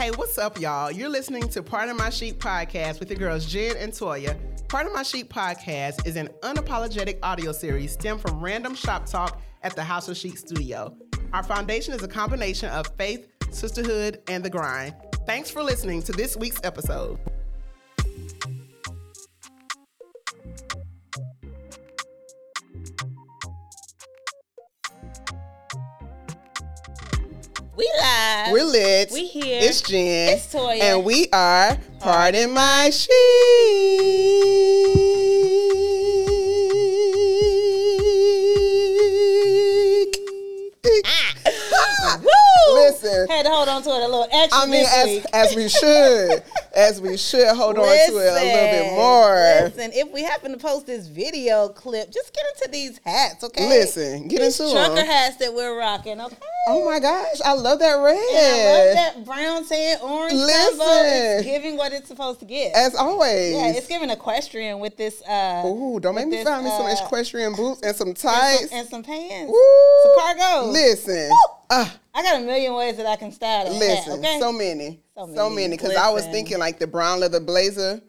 Hey, what's up, y'all? You're listening to Pardon My Chic podcast with your girls Jen and Toya. Pardon My Chic podcast is an unapologetic audio series stemmed from random shop talk at the House of Chic studio. Our foundation is a combination of faith, sisterhood, and the grind. Thanks for listening to this week's episode. Live. We're lit. We here. It's Jen. It's Toya. And we are Pardon My Chic. Ah. Woo! Listen. Had to hold on to it a little extra. I mean, as, as we should, as we should hold on to it a little bit more. Listen, if we happen to post this video clip, just get into these hats, okay? Listen, get these into trucker them. hats that we're rocking, okay? Oh my gosh, I love that red. And I love that brown, tan, orange combo. Listen. It's giving what it's supposed to give. As always. yeah, it's giving equestrian with this. uh Ooh, don't make me this, find me some uh, equestrian boots and some and tights. some, and some pants. Woo. Some cargo. Listen. Uh, I got a million ways that I can style that listen. hat, okay? So many. So So many. many. Because I was thinking like the brown leather blazer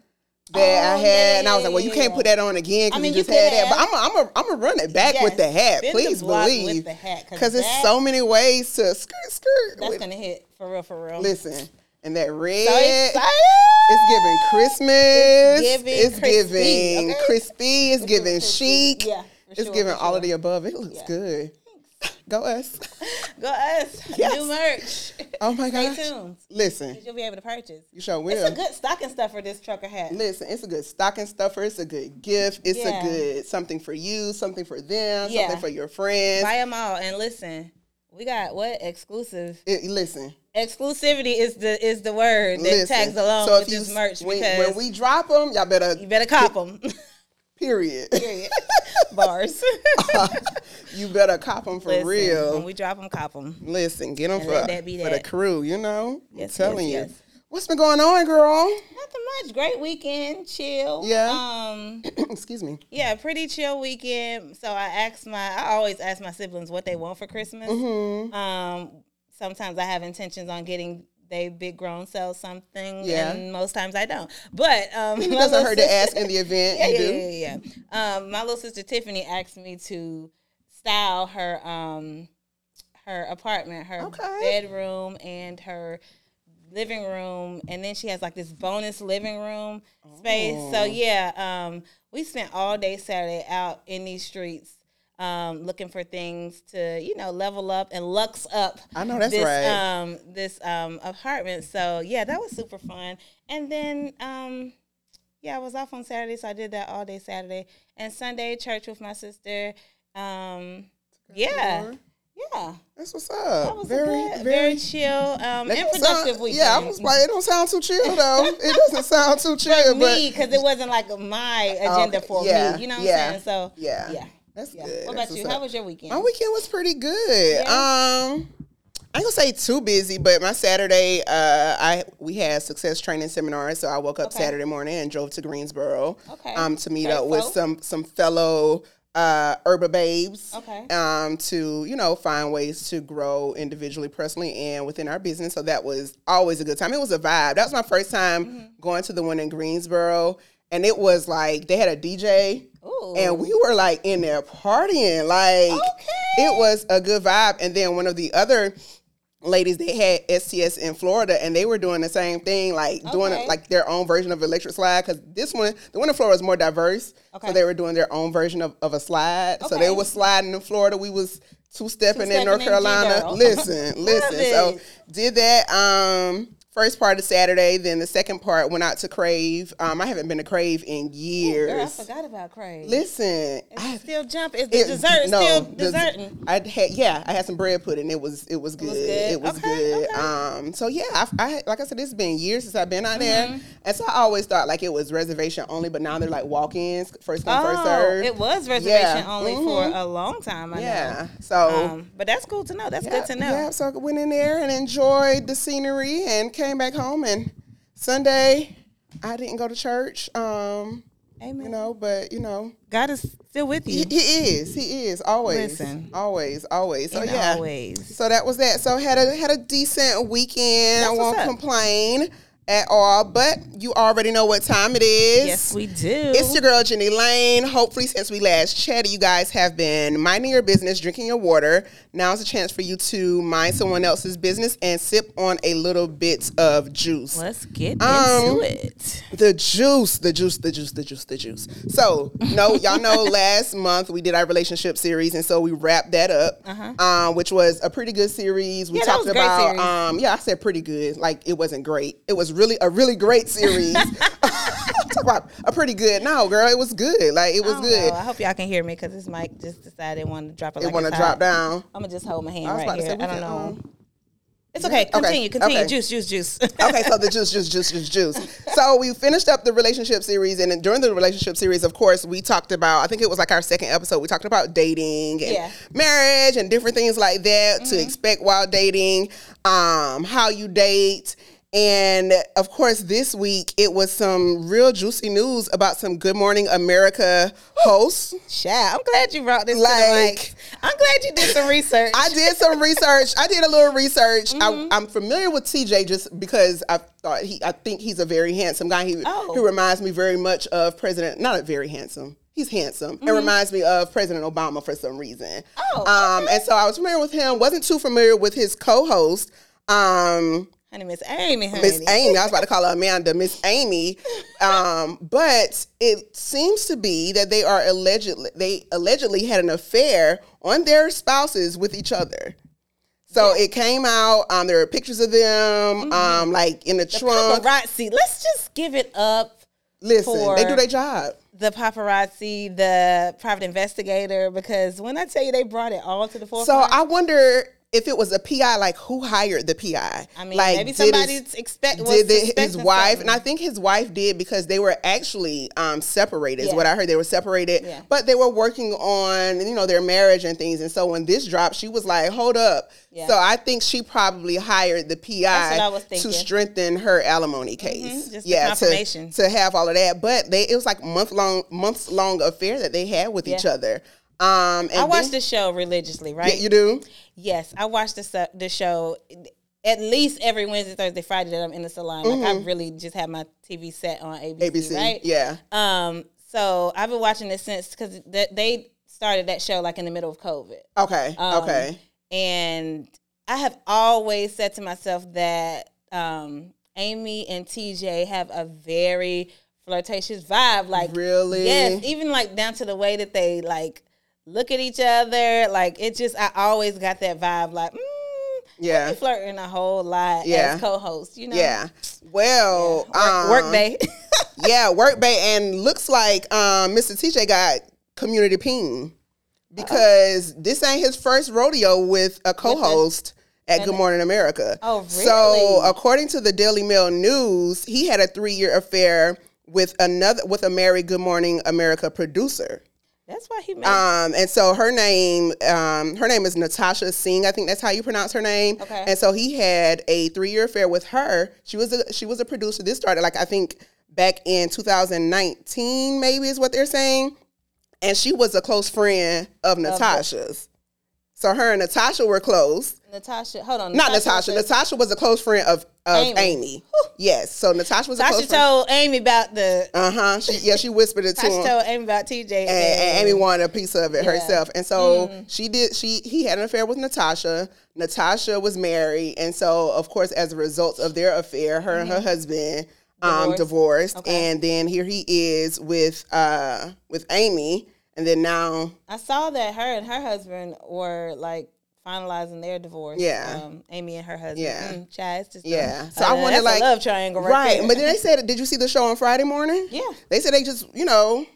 that I Oh, had. yeah, and I was like, well, you can't put that on again because I mean, you just you had that. But have. I'm going I'm to run it back with the hat. the Please believe. the hat, 'cause Because there's so many ways to skirt, skirt. That's with- gonna hit for real, for real. Listen. And that red, so it's giving Christmas. giving It's crispy, giving okay? crispy. It's, giving crispy. chic. Yeah, It's sure, giving all of the above. It looks Yeah. good. Go us. Go us. Yes. New merch. Oh my Stay gosh. tuned. Listen, You'll be able to purchase. you sure It's a good stocking stuffer, this trucker hat. Listen, it's a good stocking stuffer. It's a good gift. It's Yeah. a good something for you, something for them, Yeah. something for your friends. Buy them all and listen. We got what exclusive? It- listen, Exclusivity is the is the word that listen. tags along so with you, this merch when, because when we drop them, y'all better you better cop them. period. Period. Bars. you better cop them for Listen, real. When we drop them, cop them. Listen, get them And for, that for the crew. You know, I'm telling yes, you. yes. What's been going on, girl? Nothing much. Great weekend. Chill. Yeah. Um. Excuse me. Yeah, pretty chill weekend. So I asked my, I always ask my siblings what they want for Christmas. Mm-hmm. Um, sometimes I have intentions on getting they big grown sell something, Yeah. and most times I don't. But um, doesn't little hurt to ask in the event yeah, yeah, do. yeah, yeah, yeah. Um, my little sister Tiffany asked me to style her um her apartment, her Okay. bedroom, and her living room, and then she has like this bonus living room space. Oh. So yeah, um, we spent all day Saturday out in these streets. Um, looking for things to you know level up and lux up. I know that's this, right. Um, this um apartment. So yeah, that was super fun. And then um, yeah, I was off on Saturday, so I did that all day Saturday and Sunday church with my sister. Um, yeah, yeah, That's what's that up. was Very, good, very, very chill um, and sound- productive weekend. Yeah, I was like, it don't sound too chill though. it doesn't sound too chill, but me because it wasn't like my agenda Okay, for yeah, me. You know what yeah, I'm saying? So yeah, yeah, that's yeah. good. What That's about you? How up. was your weekend? My weekend was pretty good. Yeah? Um, I ain't gonna say too busy, but my Saturday, uh, I we had success training seminar, so I woke up Okay. Saturday morning and drove to Greensboro, Okay. um, to meet up with folk. some some fellow uh babes, Okay. um, to you know find ways to grow individually, personally, and within our business. So that was always a good time. It was a vibe. That was my first time Mm-hmm. going to the one in Greensboro, and it was like they had a DJ Ooh. and we were like in there partying like Okay. it was a good vibe. And then one of the other ladies they had STS in Florida and they were doing the same thing like doing like their own version of electric slide because this one the one in Florida is more diverse. Okay. so they were doing their own version of, of a slide. So they were sliding in Florida. We was two stepping in North Carolina. Listen listen. So did that um first part of Saturday then the second part went out to Crave um I haven't been to Crave in years Girl, I forgot about Crave. Listen, Is I it still jump? Is the it- dessert no, still desserting? I had yeah, I had some bread pudding. It was it was good. was good? It was Okay, good. okay. Um, so yeah, I, I like I said, it's been years since I've been out Mm-hmm. there, and so I always thought like it was reservation only, but now they're like walk-ins, first come first Oh, serve. it was reservation Yeah, only for mhm. a long time. I yeah, know. so. Um, but that's cool to know. That's yeah, good to know. Yeah, so I went in there and enjoyed the scenery and came back home. And Sunday, I didn't go to church. Um, Amen. You know, but you know, God is still with you. he is. He is always, Listen. always, always. So yeah. always. So that was that. So had a had a decent weekend. I won't complain at all. But you already know what time it is. Yes, we do. It's your girl Jenny Lane. Hopefully, since we last chatted, you guys have been minding your business, drinking your water. Now's a chance for you to mind someone else's business and sip on a little bit of juice. Let's get Um, into it. The juice, the juice, the juice, the juice, the juice. So, no, y'all know last month we did our relationship series, and so we wrapped that up, um, which was a pretty good series. We Uh-huh. Yeah, talked was a great about, um, yeah, I said pretty good. Like it wasn't great. It was really a really great series. Talk about a pretty good. No, girl, it was good. Like it was I good. know. I hope y'all can hear me because this mic just decided wanted to drop it. It like want to drop down. I'm gonna just hold my hand right here. say I don't know. um, it's okay. Continue. Continue. okay. Juice. Juice. Juice. okay, so the juice, juice, juice, juice, juice. So we finished up the relationship series, and during the relationship series, of course, we talked about. I think it was like our second episode. We talked about dating and Yeah. marriage and different things like that to expect while dating, um, how you date. And of course, this week it was some real juicy news about some Good Morning America hosts. Child, I'm glad you brought this Like-. I'm glad you did some research. I did some research. I did a little research. Mm-hmm. I, I'm familiar with TJ just because I thought he. I think he's a very handsome guy. He Oh. he reminds me very much of President. Not a very handsome. He's handsome. It reminds me of President Obama for some reason. Mm-hmm. Oh, um, and so I was familiar with him. wasn't too familiar with his co-host. Um, honey, Miss Amy, honey. Miss Amy. I was about to call her Amanda, Miss Amy. Um, but it seems to be that they are allegedly they allegedly had an affair on their spouses with each other. So it came out. Um, there are pictures of them, um, like in the, trunk. Paparazzi. Let's just give it up. Listen, they do their job. The paparazzi, the private investigator, because when I tell you they brought it all to the forefront. So I wonder if it was a PI, like who hired the PI? I mean, like, maybe did his- somebody's expect was did the, his wife something. and i think his wife did because they were actually um, separated is what i heard they were separated Yeah. but they were working on you know their marriage and things and so when this dropped she was like hold up Yeah. so i think she probably hired the pi That's what I was to. Mm-hmm. strengthen her alimony case just the confirmation. to, to have all of that but they it was like month long months long affair that they had with each other um and I watch then- the show religiously, right? You do Yes, I watch the the show at least every Wednesday, Thursday, Friday that I'm in the salon. Like I really just have my TV set on ABC, Mm-hmm. abc right? yeah Um, so I've been watching it since because th- they started that show like in the middle of COVID. okay Um, okay And I have always said to myself that um, Amy and TJ have a very flirtatious vibe. Like, Really? Yes, even like down to the way that they like look at each other. Like, it just, I always got that vibe. Like, mm, Yeah. they flirting a whole lot Yeah. as co-host. You know, yeah well work, um, work day. yeah, work bay, and looks like um, Mr. TJ got community ping because this ain't his first rodeo with a co-host at Good Morning America. Oh, really? So, according to the Daily Mail News, he had a three-year affair with another with a married Good Morning America producer. That's why he made. Um, and so her name, um, her name is Natasha Singh. I think that's how you pronounce her name. Okay. And so he had a three-year affair with her. She was a she was a producer. This started like I think back in 2019, maybe is what they're saying. And she was a close friend of Natasha's. So her and Natasha were close. Natasha, hold on. Not Natasha. was Natasha was a close friend of, of Amy. Amy. Yes. So Natasha was a Natasha close friend. told Amy about the. Uh huh. She, yeah, she whispered it to Natasha him told Amy about TJ. and, and Amy wanted a piece of it Yeah. herself. And so she did. She he had an affair with Natasha. Natasha was married, and so of course, as a result of their affair, her and her husband um, Divorced. divorced, Okay. and then here he is with uh with Amy, and then now I saw that her and her husband were like finalizing their divorce. Yeah. um, Amy and her husband. Yeah. mm, child, just Yeah. A, So I uh, wonder, that's like- love triangle, right? right. But then they said, did you see the show on Friday morning? yeah. They said they just you know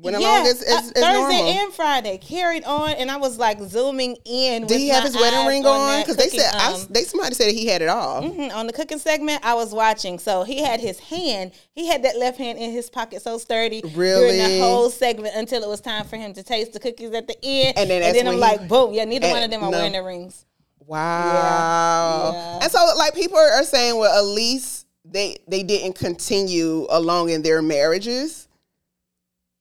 went along as, as, uh, as Thursday normal. and Friday carried on, and I was like zooming in. Did he have his wedding ring on? Because they said I, um, they somebody said he had it all. Mhm, on the cooking segment, I was watching. So he had his hand, he had that left hand in his pocket so sturdy during Really? the whole segment until it was time for him to taste the cookies at the end. And then that's I'm he- like, boom, yeah, neither one of them are no. wearing the rings. Wow. Yeah. And so like people are saying, well, at least they they didn't continue along in their marriages.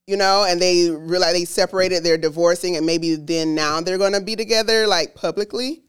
You know, and they realize they separated, they're divorcing, and maybe then now they're gonna be together like publicly.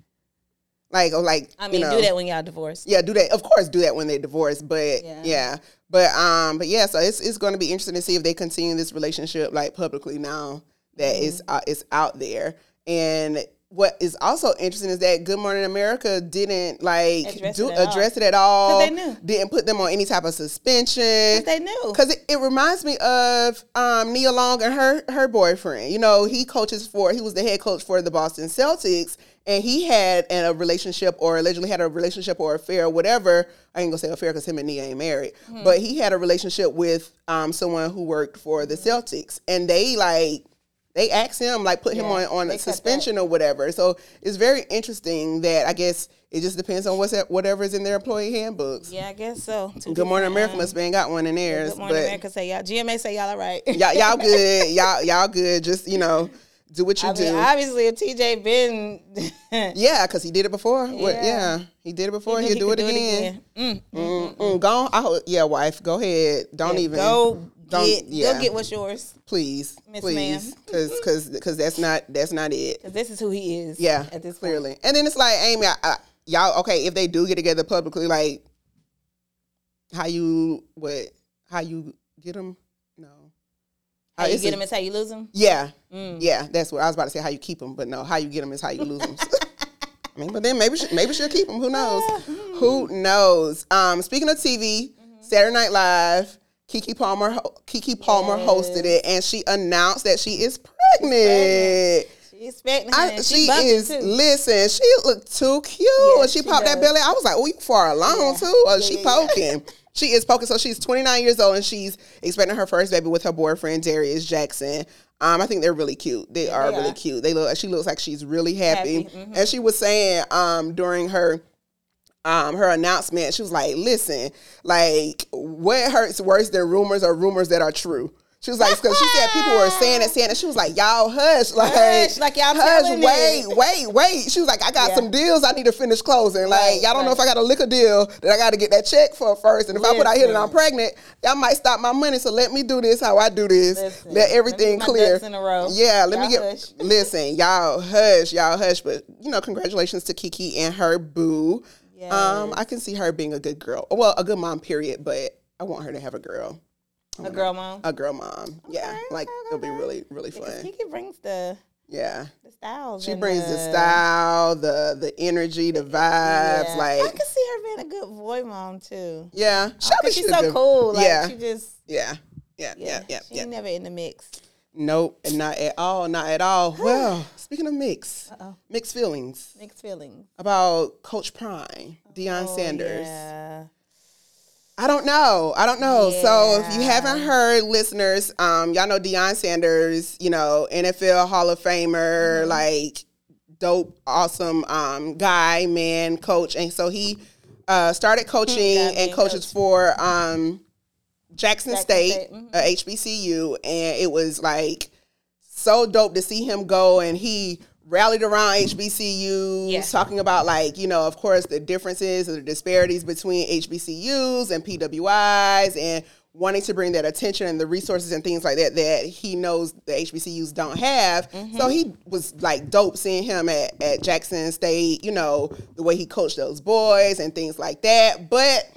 Like, or like I mean, you know, do that when y'all divorce. Yeah, do that. Of course, do that when they divorce. But Yeah. yeah. but um, but yeah. So it's it's going to be interesting to see if they continue this relationship like publicly now that Mm-hmm. it's uh, it's out there. And what is also interesting is that Good Morning America didn't like Address do it at address it at all. they knew. Didn't put them on any type of suspension. They knew. Because it, it reminds me of um, Nia Long and her her boyfriend. You know, he coaches for he was the head coach for the Boston Celtics, and he had an, a relationship or allegedly had a relationship or affair or whatever. I ain't gonna say affair because him and Nia ain't married, Hmm. but he had a relationship with um, someone who worked for the Celtics, and they like. They asked him, like, put him Yeah, on on a suspension or whatever. So it's very interesting that I guess it just depends on what's at, whatever's in their employee handbooks. Yeah, I guess so. Two Good Morning America um, must ain't got one in theirs. Good morning, but America. Say y'all. GMA say y'all all right. y'all, y'all good. Y'all, y'all good. Just you know, do what you I do. mean, obviously, if TJ been, yeah, because he did it before. What- Yeah. Yeah. he did it before. He'll he do, it could again. Mm, Mm, mm, go on. I hope, yeah, wife, go ahead. Don't yeah, even go Don't- get yeah. go get what's yours. please, Miss please, because because because that's not that's not it. this is who he is. Yeah, at this point. clearly. And then it's like, Amy, I, I, y'all okay? If they do get together publicly, like how you what? How you get them? No. How you get a- is how you lose them. Yeah, Mm. yeah, that's what I was about to say. How you keep them, but no, how you get them is how you lose them. I mean, but then maybe she, maybe she'll keep them. Who knows? Who knows? Um, speaking of TV, Saturday Night Live, Keke Palmer, Keke Palmer hosted it, and she announced that she is pregnant. She expecting I, him. she is. Listen, she looked too cute Yeah, when she, she popped that belly. I was like, "Oh, you far along Yeah. too?" Or Yeah, she yeah, yeah. poking. She is poking. So she's 29 years old and she's expecting her first baby with her boyfriend Darius Jackson. Um, I think they're really cute. They are they really are. cute. They look. She looks like she's really happy. Happy, mhm. And she was saying um during her um her announcement, she was like, "Listen, like what hurts worse than rumors are rumors that are true." She was like, because she said people were saying it, saying it. She was like, "Y'all hush, like, Hush, like y'all hush, wait, it." wait, wait." She was like, "I got Yeah. some deals I need to finish closing. Like, Right, y'all don't know if I got a liquor deal that I got to get that check for first. And if I put out here that I'm pregnant, y'all might stop my money. So let me do this how I do this. Listen, let let me everything my clear. ducks in a row. Yeah, let me Y'all get. hush. Listen, y'all hush, y'all hush. But you know, congratulations to Keke and her boo. Um, I can see her being a good girl. Well, a good mom, period. But I want her to have a girl, A girl mom. a girl mom. Yeah, like okay, it'll be okay. really, really Because fun. Keke brings the Yeah, the styles. she brings the style, the the energy, the vibes. Yeah. I can see her being a good boy mom too. yeah, Shelby, Cause she's so good- cool. Like yeah, she just yeah, yeah, yeah, yeah, yeah, she yeah. never in the mix. Nope, and not at all, not at all. Well, speaking of mix, Uh-oh. mixed feelings Mixed feelings. about Coach Prime, Deion Oh, Sanders. Yeah. I don't know. I don't know. So if you haven't heard, listeners, um, y'all know Deion Sanders, you know, NFL Hall of Famer, Mm-hmm. like dope, awesome um, guy, man, coach, and so he uh, started coaching and coaches coach. for um, Jackson, Jackson State, State, mhm. uh, HBCU, and it was like so dope to see him go and he rallied around HBCUs Yeah. talking about like you know of course the differences and the disparities between HBCUs and PWIs and wanting to bring that attention and the resources and things like that that he knows the HBCUs don't have so mm-hmm. he was like dope seeing him at, at Jackson State you know the way he coached those boys and things like that but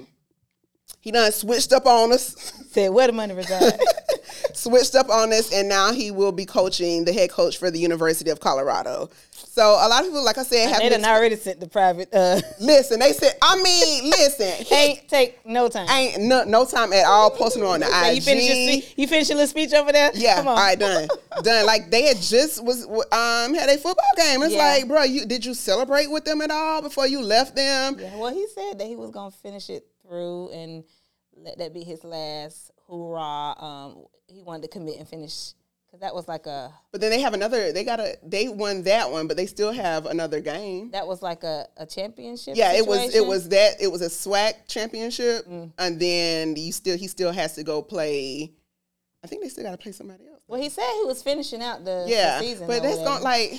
he done switched up on us Said where the money reside. switched up on us, and now he will be coaching the head coach for the University of Colorado. So a lot of people, like I said, have they done already sent the private. Uh, listen. They said, I mean, listen, he ain't take no time. ain't no, no time at all posting on the So IG. you finish your you finish your little speech over there. yeah, Come on. all right, done, done. Like they had just was um had a football game. It's Yeah. like, bro, you did you celebrate with them at all before you left them? Yeah, well, he said that he was gonna finish it through and let that be his last hoorah. Um, he wanted to commit and finish because that was like a But then they have another. They got a. They won that one, but they still have another game. that was like a, a championship. Yeah, it was it was that it was a SWAC championship, Mm. and then you still he still has to go play. I think they still got to play somebody else. Well, he said he was finishing out the, the yeah, season. but that's not like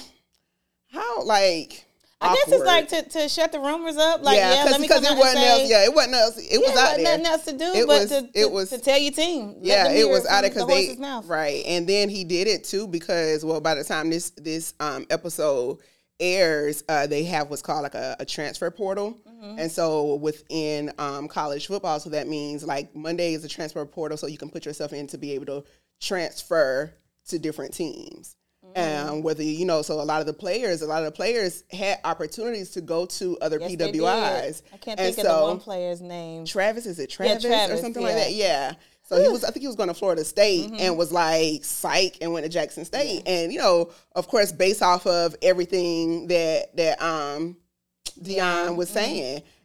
how like I guess it's like to, to shut the rumors up. Like, yeah, yeah, let me because it wasn't else. Yeah, it wasn't else. It yeah, was out wasn't there. nothing else to do It but was- to, it to, was- to tell your team. Yeah, it was out there because the they mouth. right, and then he did it too because well, by the time this this um episode airs, uh, they have what's called like a, a transfer portal, Mm-hmm. and so within um college football, so that means like Monday is a transfer portal, so you can put yourself in to be able to transfer to different teams. Mm. Um, whether you know, so a lot of the players, a lot of the players had opportunities to go to other Yes. PWIs. I can't And think of the so- one player's name. Travis, is it Travis, or Travis, something like that? Yeah. So he was, I think he was going to Florida State Mm-hmm. and was like psych and went to Jackson State. And you know, of course, based off of everything that that um Deion was Mm-hmm.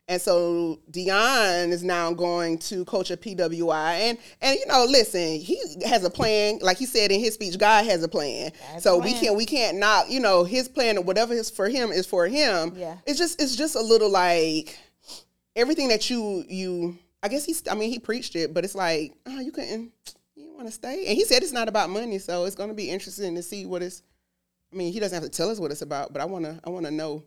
And so Deion is now going to coach a PWI, and and you know, listen, he has a plan. Like he said in his speech, God has a plan. has so a we can't we can't not you know his plan or whatever is for him is for him. Yeah. it's just it's just a little like everything that you you I guess he's I mean he preached it, but it's like oh you couldn't you want to stay, and he said it's not about money, so it's going to be interesting to see what it's. I mean, he doesn't have to tell us what it's about, but I want to I want to know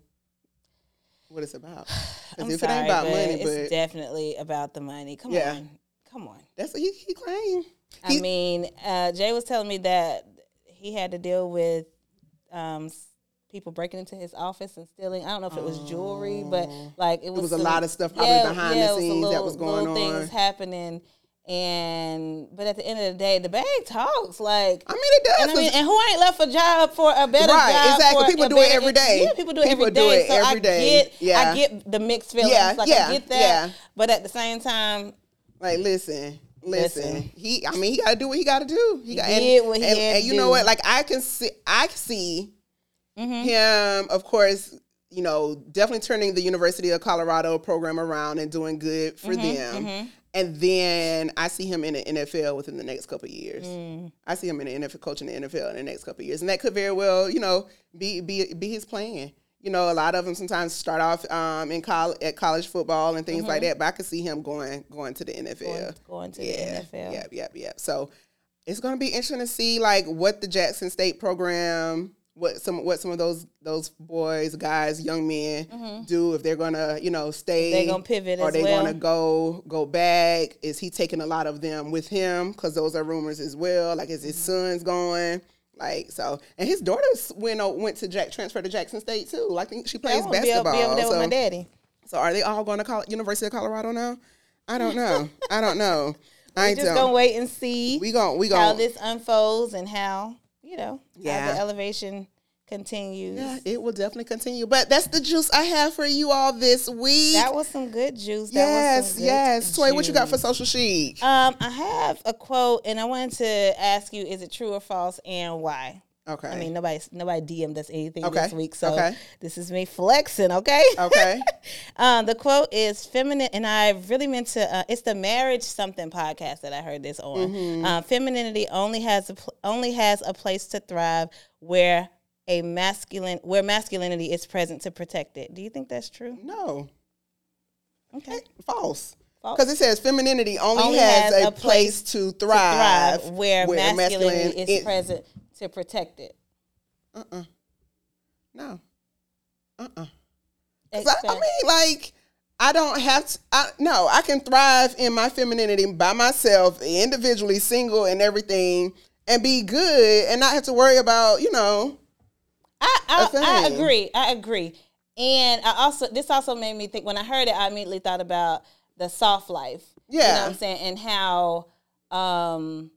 what it's about. I'm if sorry, it ain't about but money, it's but definitely about the money. Come Yeah. on, come on. that's what he he claimed. I He- mean, uh, Jay was telling me that he had to deal with um, people breaking into his office and stealing. I don't know if it was jewelry, but like it was, was a lot of stuff probably behind the it was scenes that was going little on. Things happening, and but at the end of the day, the bag talks. Like I mean, it does. And I mean, and who ain't left a job for a better Right, job? exactly. People do it every day. Yeah, people do it People every do it so every I day. get, Yeah. I get the mixed feelings. Yeah, like yeah, I get that. yeah. But at the same time, Like, listen, listen. Listen. He, I mean, he got to do what he got to do. He, got did what he and, and you know what? Like, I can see, I see Mm-hmm. him, of course. You know, definitely turning the University of Colorado program around and doing good for Mm-hmm, them. And then I see him in the NFL within the next couple of years. Mm. I see him in the NFL coaching the NFL in the next couple of years, and that could very well, you know, be be be his plan. You know, a lot of them sometimes start off um, in college at college football and things like that, but I could see him going going to the NFL. Mm-hmm. going, going to yeah, the NFL. Yep, yep, yep. So it's going to be interesting to see like what the Jackson State program, what some what some of those those boys, guys, young men do if they're going to you know stay. They're gonna pivot or as they well. going to go go back. Is he taking a lot of them with him? Because those are rumors as well. Like is his Mm-hmm. son's going? Like so, and his daughters went went to Jack transfer to Jackson State too. Like I think she plays be, over- basketball. be over there so, with my daddy. so are they all going to Col- University of Colorado now? I don't know. I don't know. I just tell- gonna wait and see We gon' we going how this unfolds and how you know Yeah. the elevation continues. Yeah, it will definitely continue. But that's the juice I have for you all this week. That was some good juice. That was yes, good yes. Toy, what you got for social chic? Um, I have a quote, and I wanted to ask you: Is it true or false, and why? Okay. I mean, nobody nobody DM'd us anything Okay, this week, so okay. this is me flexing. Okay. okay. um, the quote is feminine, and I really meant to. Uh, it's the marriage something podcast that I heard this on. Mm-hmm. Uh, femininity only has a pl- only has a place to thrive where a masculine where masculinity is present to protect it. Do you think that's true? No. Okay. False. False. Because it says femininity only, Only has, has a, place, place to To thrive, thrive where, masculinity masculine- is it- present to protect it. Uh-uh. No. Uh-uh. 'Cause I, I mean, like, I don't have to. I, no, I can thrive in my femininity by myself, individually, single, and everything, and be good, and not have to worry about, you know. I thing. agree. I agree. And I also this also made me think when I heard it, I immediately thought about the soft life. You know Yeah. what I'm saying? And how um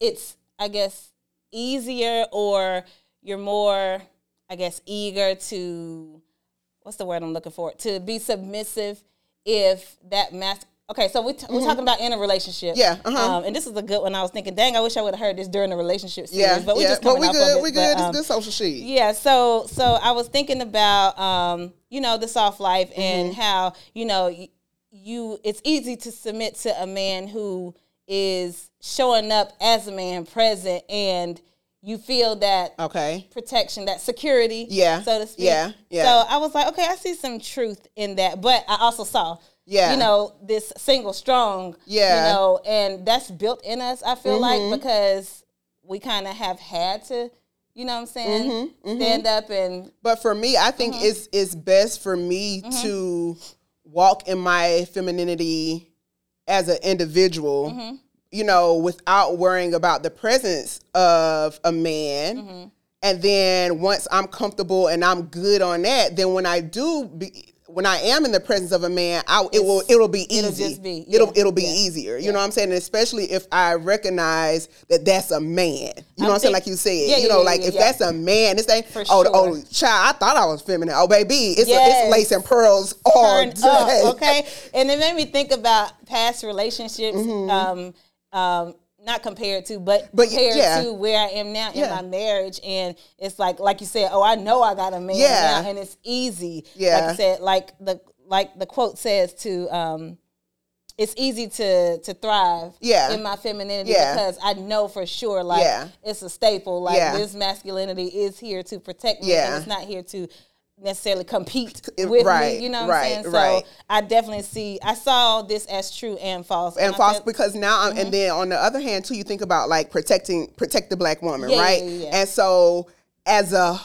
it's I guess easier or you're more, I guess, eager to what's the word I'm looking for? To be submissive if that mask. Okay, so we t- we're talking about in a relationship. Mm-hmm. Yeah, uh-huh. Um, and this is a good one. I was thinking, dang, I wish I would have heard this during the relationship series. Yeah, but we yeah, just but coming we off good. of it. we But, good. um, it's good social chic. yeah, so so I was thinking about um, you know, the soft life Mm-hmm. and how, you know, you it's easy to submit to a man who is showing up as a man present and you feel that Okay. protection, that security, Yeah, so to speak. yeah, yeah. So I was like, okay, I see some truth in that, but I also saw, Yeah. you know, this single strong, Yeah. Mm-hmm. you know, and that's built in us. I feel like because we kind of have had to You know what I'm saying? Mm-hmm, Stand up and But for me, I think Mm-hmm. it's it's best for me to walk in my femininity as an individual, Mm-hmm. you know, without worrying about the presence of a man. Mm-hmm. And then once I'm comfortable and I'm good on that, then when I do be when I am in the presence of a man, I, it will it'll be easy. it'll just be- it'll it'll be yeah, easier. You know what I'm saying? And especially if I recognize that that's a man. You know what I'm saying? Like you said. Yeah, you know, yeah, like yeah, if yeah. that's a man, it's like For oh, sure. oh, child, I thought I was feminine. Oh, baby, it's Yes. it's lace and pearls all turn day. up, okay? And it made me think about past relationships, Mm-hmm. um, um, not compared to, but, But compared yeah. to where I am now in my marriage. And it's like, like you said, oh, I know I got a man Yeah. now, and it's easy. Yeah. Like you said, like the like the quote says to. Um, it's easy to to thrive Yeah. in my femininity Yeah. because I know for sure like Yeah. it's a staple like Yeah. this masculinity is here to protect me Yeah. and it's not here to necessarily compete with right, me you know what right, I'm saying right. so I definitely see I saw this as true and false and I false because now I'm, Mm-hmm. and then on the other hand too you think about like protecting protect the black woman Yeah, right yeah, yeah, and so as a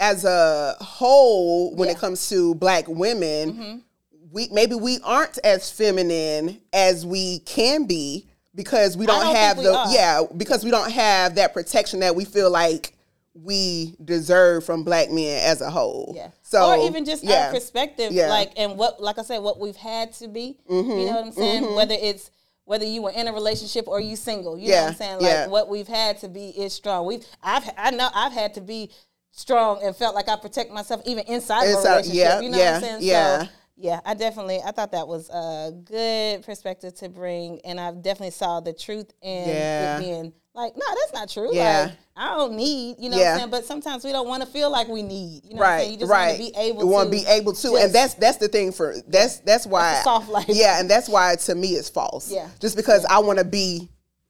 as a whole when. Mm-hmm. it comes to black women we maybe we aren't as feminine as we can be because we don't, don't have the yeah because we don't have that protection that we feel like we deserve from black men as a whole Yeah. so or even just yeah our perspective, Yeah. Mm-hmm. like and what, like I said, what we've had to be. You know what I'm saying? Whether it's whether you were in a relationship or you single, you know what I'm saying? Like yeah. what we've had to be is strong. We've I've I know I've had to be strong and felt like I protect myself even inside, of a relationship. yeah, you know yeah, what I'm saying? yeah. So yeah, I definitely I thought that was a good perspective to bring, and I definitely saw the truth in Yeah. it being like, no, that's not true. Yeah. Like I don't need, you know what Yeah. I'm saying? But sometimes we don't want to feel like we need, you know what I'm right, saying? You just right. want to be able You to. want to be able to, and that's that's the thing for that's that's why a soft life. Yeah, and that's why to me it's false. Yeah. just because I want to be,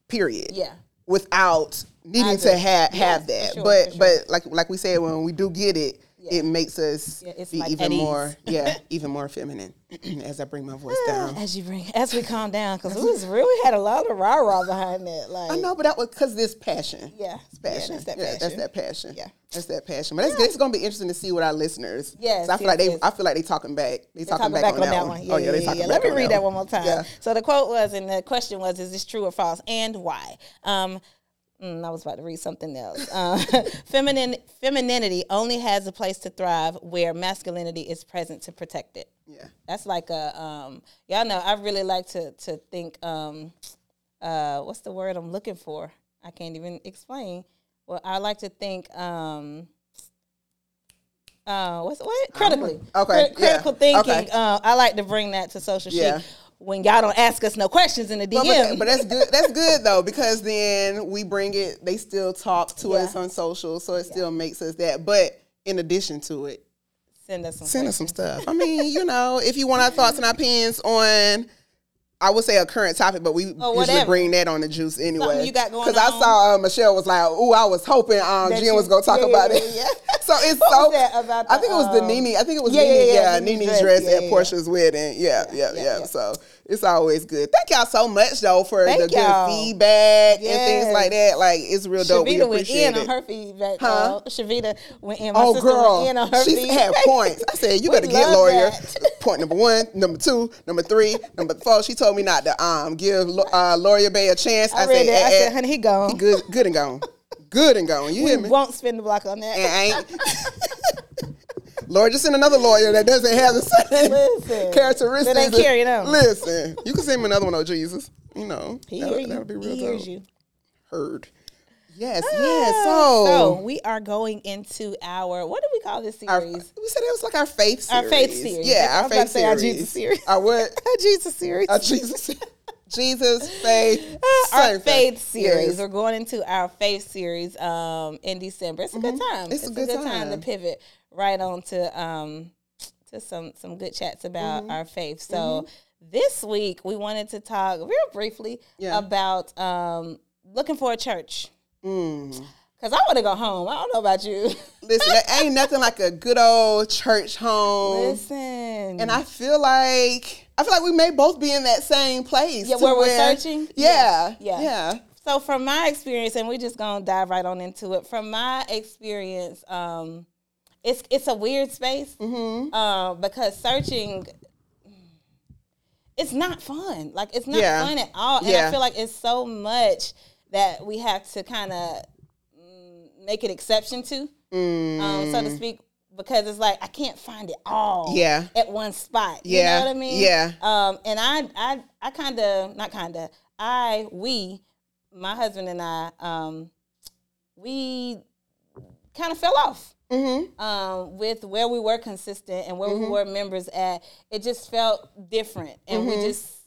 period. Yeah. without needing to have have for that. sure, but sure. but like like we said, when we do get it, Yeah. it makes us Yeah, be like even more yeah even more feminine as I bring my voice down. As you bring, as we calm down, because we was really had a lot of rah rah behind that. Like, I know, but that was because this passion. Yeah. It's passion. Yeah, that's that Yeah, that's passion. that passion. Yeah. that's that passion. But that's. It's gonna be interesting to see what our listeners. Yes, 'cause I feel like they. yes. I feel like they talking back. They talking, talking back, on, that, one. Yeah, oh yeah, they yeah, talking yeah. Let me on read that one more time. Yeah. So the quote was, and the question was, is this true or false, and why? Um, mm, I was about to read something else. Uh, feminine femininity only has a place to thrive where masculinity is present to protect it. Yeah. That's like a um, y'all know. I really like to to think. Um, uh, what's the word I'm looking for? I can't even explain. Well, I like to think. Um, uh, what's what critically? Okay, Cri- critical yeah, thinking. okay. Uh, I like to bring that to social Yeah. When y'all don't ask us no questions in the DM. But, but, but that's good. That's good though because then we bring it. They still talk to Yeah. us on social, so it still makes us that. But in addition to it, send us some. send us some stuff. I mean, you know, if you want our thoughts and opinions on. I would say a current topic, but we usually Oh, whatever. bring that on the juice anyway. you got going Because I saw uh, Michelle was like, "Ooh, I was hoping um, Jen you- was gonna talk yeah, about yeah, it." yeah. so it's so. about I think it was the um, Nene. I think it was yeah, Nene. yeah, Yeah, yeah, Nene's Nene's dress, dress, yeah, at yeah. Porsha's wedding. Yeah, yeah, yeah, yeah, yeah. So it's always good. Thank y'all so much though for Thank the y'all. good feedback and things like that. Like it's real dope. We Shavita went appreciate in it. on her feedback. Huh? Huh? Shavita went in. My Oh, girl, in on her she feedback. had points. I said, "You better get lawyer." Point number one, number two, number three, number four. She told me not to um give uh, Lawyer Bay a chance. I read that. I eh, said, eh, honey, he gone. he good, good and gone, good and gone. You hear We me? won't spend the block on that. Lord, just send another lawyer that doesn't have the same Listen, characteristics. that ain't carrying on. Listen, you can send me another one, oh Jesus. You know, he that, hear you. be real he hears you. Heard. Yes, yes. So So, we are going into our what do we call this our, series? we said it was like our faith series. Our faith series. Yeah, I our was about faith to say our. Jesus series. Our what? Our Jesus series. Our Jesus. Jesus, faith, our same faith series. Yes. We're going into our faith series um, in December. It's a good time. Mm-hmm. It's a good time to pivot right on to um, to some some good chats about Mm-hmm. our faith. So this week we wanted to talk real briefly Yeah. about um, looking for a church Mm. because I want to go home. I don't know about you. Listen, there ain't nothing like a good old church home. Listen, And I feel like I feel like we may both be in that same place. Yeah, where we're searching? Yeah, Yeah. yeah. So from my experience, and we're just gonna dive right on into it. From my experience, um, it's it's a weird space Mm-hmm. uh, because searching. It's not fun. Like it's not Yeah. fun at all, and I feel like it's so much that we have to kind of make an exception to, um, so to speak, because it's like I can't find it all Mm. Yeah. at one spot. Yeah. You know what I mean? Yeah. Um, and I, I, I kind of, not kind of, I, we, my husband and I, um, we kind of fell off Mm-hmm. um, with where we were consistent and where we were members at. It just felt different, and we just,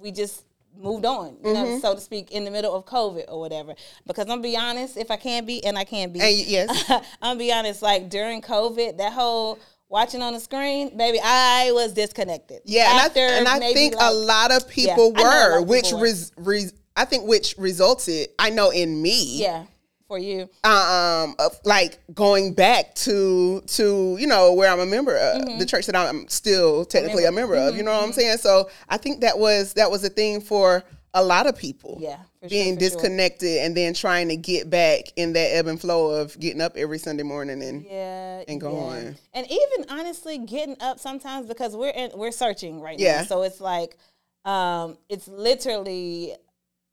we just moved on, you know, so to speak, in the middle of COVID or whatever. Because I'm gonna be honest, if I can be, and I can be, And yes. I'm gonna be honest, like during COVID, that whole watching on the screen, baby, I was disconnected. Yeah, and I, and I think like- a lot of people know a lot were, of which people were. res, res, I think which resulted, I know in me, yeah, for you. um, like going back to to you know where I'm a member of Mm-hmm. the church that I'm still technically a member of. You know what I'm saying? So I think that was that was a thing for a lot of people. Yeah, for sure, being sure. disconnected and then trying to get back in that ebb and flow of getting up every Sunday morning and Yeah, and go yeah. And even honestly, getting up sometimes because we're in, we're searching right Yeah. now. So it's like, um, it's literally,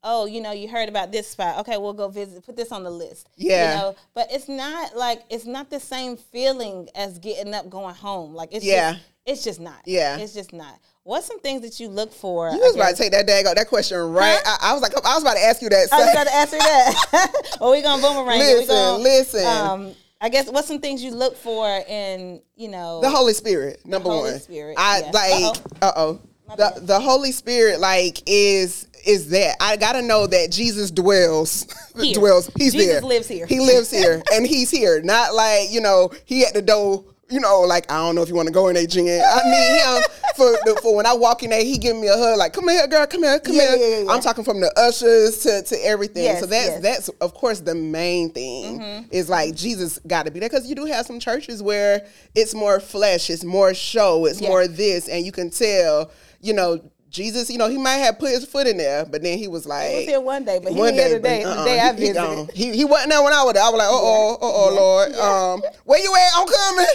oh, you know, you heard about this spot. Okay, we'll go visit. Put this on the list. Yeah. You know, but it's not like it's not the same feeling as getting up going home. Like it's Yeah. just, it's just not. Yeah. It's just not. What's some things that you look for? You was about to take that dag that question right. I, I was like, I was about to ask you that. I was going to answer that. well, we gonna boomerang. Listen, gonna, listen. Um, I guess what's some things you look for in you know The Holy Spirit, number Holy one. Spirit, I yeah. like. Uh oh. The the Holy Spirit like is is that I gotta know that Jesus dwells Here. dwells. He's there. Jesus there. lives here. He lives here, and he's here. Not like you know he at the door. You know, like I don't know if you want to go in there, Jen. I need him for the, for when I walk in there. He give me a hug, like come here, girl, come here, come Yeah, here. yeah, yeah. I'm talking from the ushers to, to everything. Yes, so that's yes. Mm-hmm. that's of course the main thing is like Jesus got to be there because you do have some churches where it's more flesh, it's more show, it's more this, and you can tell, you know, Jesus, you know, he might have put his foot in there, but then he was like, He was here one day, but he one here day, today. but, the uh-uh, day I he, he, visited. gone. he, he wasn't there when I was there. I was like, uh oh, uh oh, Lord, um, where you at? I'm coming.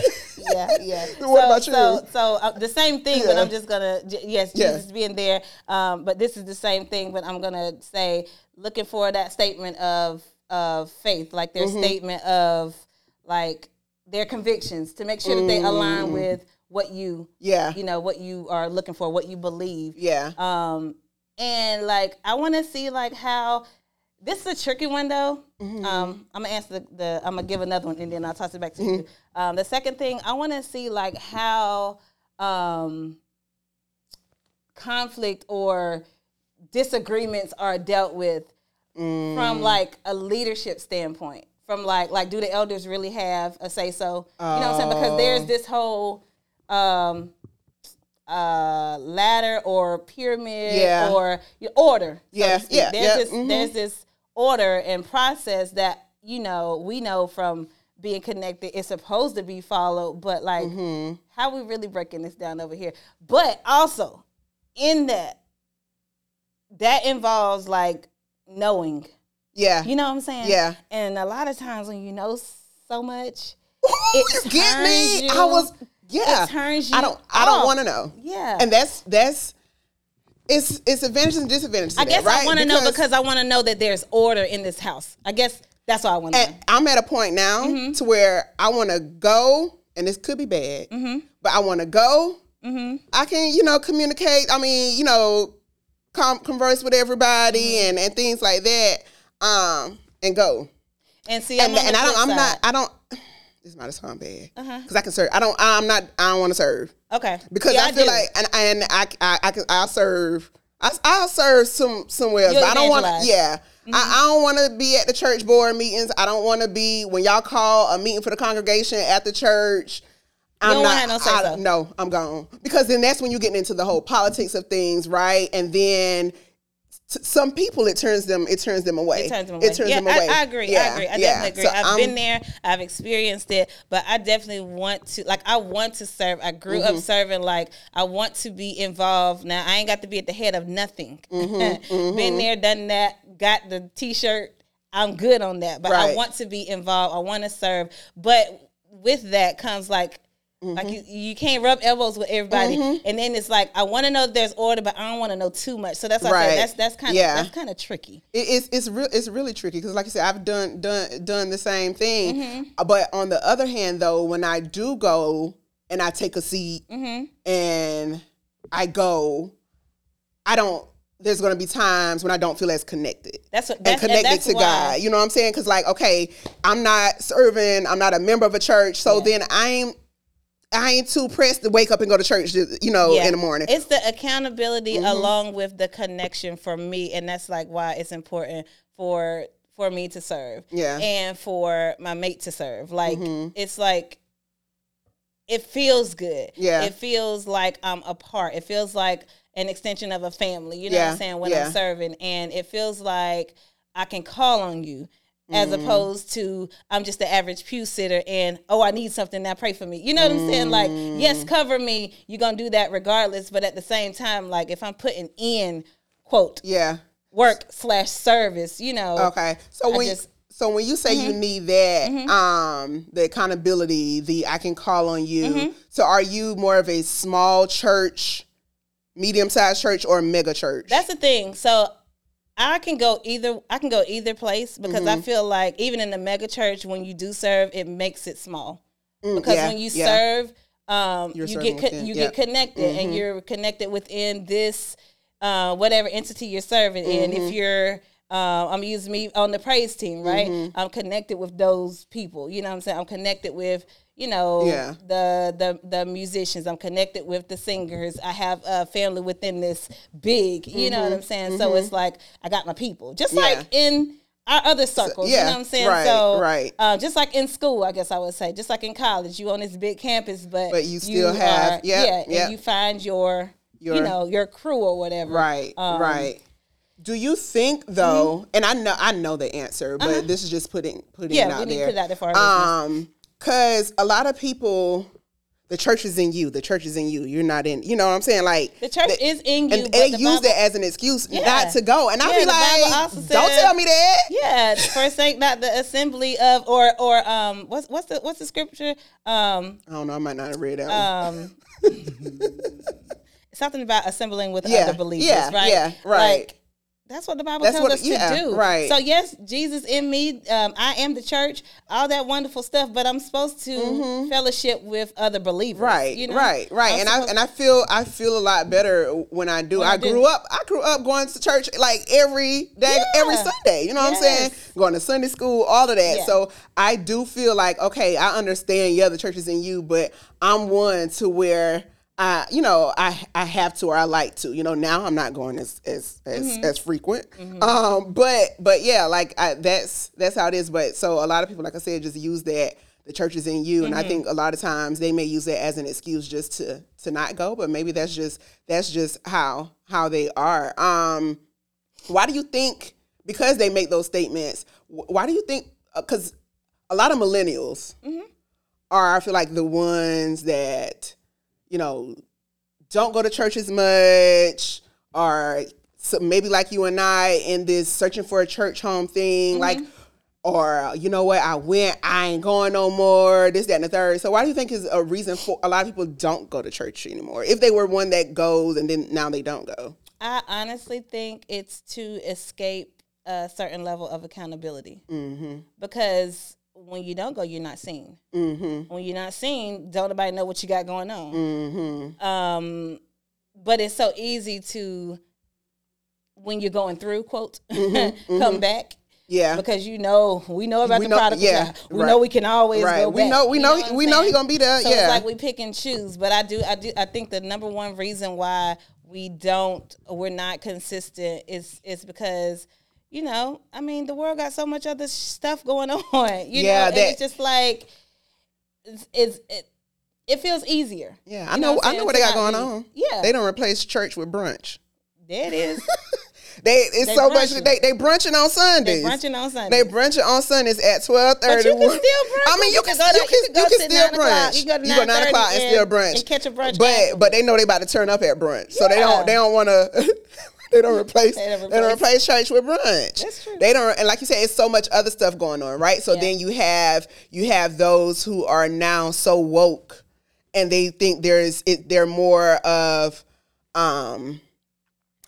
yeah, yeah. What so, about you? So, so uh, the same thing, but I'm just gonna j- yes, Yeah. Jesus being there. Um, but this is the same thing, but I'm gonna say looking for that statement of of faith, like their Mm-hmm. statement of like their convictions to make sure that they Mm. align with what you Yeah. you know what you are looking for, what you believe. Yeah. Um, and like I want to see like how this is a tricky one though. Mm-hmm. Um, I'm gonna answer the, the I'm gonna give another one and then I'll toss it back to you. Mm-hmm. Um, the second thing I want to see like how um, conflict or disagreements are dealt with Mm. from like a leadership standpoint. From like like do the elders really have a say so? You know what I'm saying? Because Oh. there's this whole um uh ladder or pyramid Yeah. or your order. So Yeah, yeah, There's yeah, this mhm. there's this order and process that you know we know from being connected it's supposed to be followed, but like Mm-hmm. how we really breaking this down over here. But also in that, that involves like knowing. Yeah. You know what I'm saying? Yeah. And a lot of times when you know so much, Ooh, it you get me? turns I was yeah. it turns I don't I don't want to know. Yeah. And that's that's it's it's advantages and disadvantages. I that, guess right? I want to know because I want to know that there's order in this house. I guess that's what I want to know. I'm at a point now Mm-hmm. to where I want to go, and this could be bad, Mm-hmm. but I want to go. I can, you know, communicate. I mean, you know, com- converse with everybody Mm-hmm. and and things like that. Um, and go. And see, I'm And, and I don't. I'm not. I don't. This might sound bad Uh-huh. because I can serve. I don't. I'm not. I don't want to serve Okay. because Yeah, I feel like and and I I I can I'll serve. I, I'll serve some somewhere else, You'll but I don't want to. Yeah, I, I don't want to be at the church board meetings. I don't want to be when y'all call a meeting for the congregation at the church. I'm don't not. have no I, no, I'm gone because then that's when you get into the whole politics of things, right? And then. Some people, it turns them, it turns them away. It turns them away. It turns yeah, them away. I, I agree. I agree. I yeah. definitely agree. So I've I'm- been there. I've experienced it, but I definitely want to. Like, I want to serve. I grew Mm-hmm. up serving. Like, I want to be involved. Now, I ain't got to be at the head of nothing. Mm-hmm, been there, done that. got the T-shirt, I'm good on that. But I want to be involved. I want to serve. But with that comes like. Like you, you can't rub elbows with everybody, and then it's like I want to know if there's order, but I don't want to know too much. So that's I Right. That's that's kind of Yeah. that's kind of tricky. It, it's it's real it's really tricky because like I said I've done done done the same thing, Mm-hmm. But on the other hand though when I do go and I take a seat Mm-hmm. and I go, I don't. There's going to be times when I don't feel as connected. That's what and that's, and connected that's to why- God. You know what I'm saying? Because like, okay, I'm not serving. I'm not a member of a church, so Yeah. then I ain't. I ain't too pressed to wake up and go to church, you know, Yeah. in the morning. It's the accountability Mm-hmm. along with the connection for me, and that's like why it's important for for me to serve, Yeah. Mm-hmm. and for my mate to serve. Like it's like it feels good. Yeah. it feels like I'm a part. It feels like an extension of a family. You know what I'm saying when Yeah. I'm serving, and it feels like I can call on you. As Mm-hmm. opposed to I'm just the average pew sitter and oh I need something now pray for me. You know what I'm saying? Like yes, cover me. You're gonna do that regardless. But at the same time, like if I'm putting in quote yeah. work slash service, you know, Okay. So I when just- Mm-hmm. so when you say you need that, um, the accountability, the I can call on you. Mm-hmm. So are you more of a small church, medium sized church, or mega church? That's the thing. So I can go either. I can go either place because Mm-hmm. I feel like even in the mega church, when you do serve, it makes it small. Mm, Because yeah, when you yeah. serve, um, you get within- you get connected, and you're connected within this uh, whatever entity you're serving. Mm-hmm. if you're uh, I'm using me on the praise team, right? Mm-hmm. I'm connected with those people. You know what I'm saying? I'm connected with, you know, Yeah. the the the musicians. I'm connected with the singers. I have a family within this big. You know what I'm saying? So it's like I got my people, just Mm-hmm. Yeah. like in our other circles. you yeah, know what I'm saying? right, so right. uh, just like in school, I guess I would say, just like in college, you on this big campus, but But you still have- are, yep, yeah, yep. and you find your, Your- you know, your crew or whatever. Right, Um, right. Do you think though? And I know I know the answer, but this is just putting putting Mm-hmm. Uh-huh. Yeah, it out we need to there. put it out there for our listeners. Because a lot of people, the church is in you. The church is in you. You're not in. You know what I'm saying? Like The church the- is in you, and they the use Bible- that as an excuse Yeah. not to go. And I Yeah, be like, don't tell me that. Yeah, first ain't not the assembly of or or um what's what's the what's the scripture um I don't know. I might not have read that. um something about assembling with Yeah, other believers, yeah, right? yeah, right. Like, that's what the Bible That's tells what- us yeah, to do. right. So yes, Jesus in me, um, I am the church, all that wonderful stuff, but I'm supposed to fellowship with other believers. Mm-hmm. Right, you know? right, right, I'm and I and I feel I feel a lot better when I do. When I, I do. grew up. I grew up going to church like every day, every Sunday. You know what I'm saying? Going to Sunday school, all of that. Yeah. So I do feel like okay, I understand. Yeah, the church is in you, but I'm one to where. I, you know, I I have to or I like to. You know, now I'm not going as as as, Mm-hmm. as frequent. Um, but but yeah, like I, that's that's how it is. But so a lot of people, like I said, just use that the church is in you, and I think a lot of times they may use that as an excuse just to to not go. But maybe that's just that's just how how they are. Um, why do you think? Because they make those statements. Why do you think? Because a lot of millennials are, I feel like, the ones that you know don't go to church as much, or so maybe like you and I in this searching for a church home thing, like. Or you know what? I went. I ain't going no more. This, that, and the third. So why do you think is a reason for a lot of people don't go to church anymore? If they were one that goes and then now they don't go. I honestly think it's to escape a certain level of accountability. Mm-hmm. Because when you don't go, you're not seen. Mm-hmm. When you're not seen, don't nobody know what you got going on. Mm-hmm. Um, but it's so easy to, when you're going through, quote, Mm-hmm, come back. Yeah. Because you know, we know about We the know- prodigal yeah. We right. know we can always Right. go We back. know- we You know- I'm we know he saying? gonna be there, So yeah. it's like we pick and choose. But I do, I do, I think the number one reason why we don't, we're not consistent is is because. You know, I mean, the world got so much other stuff going on. You Yeah, know, and that- it's just like it's, it's it, it feels easier. Yeah. I You know. what I'm know what they got going on. Yeah, They don't replace church with brunch. there it is. They it's They so much. brunching. They they brunching on Sundays. They brunching on Sundays. They brunching on Sundays at twelve thirty. But you can still brunch. I mean, you can go you can you can still brunch. You go to You nine o'clock and still brunch and catch a brunch But afterwards. but they know they about to turn up at brunch, so they don't they don't want to they don't replace They they don't replace- church with brunch. That's true. They don't and like you said, it's so much other stuff going on, right? So Yeah. then you have you have those who are now so woke and they think there's it they're more of um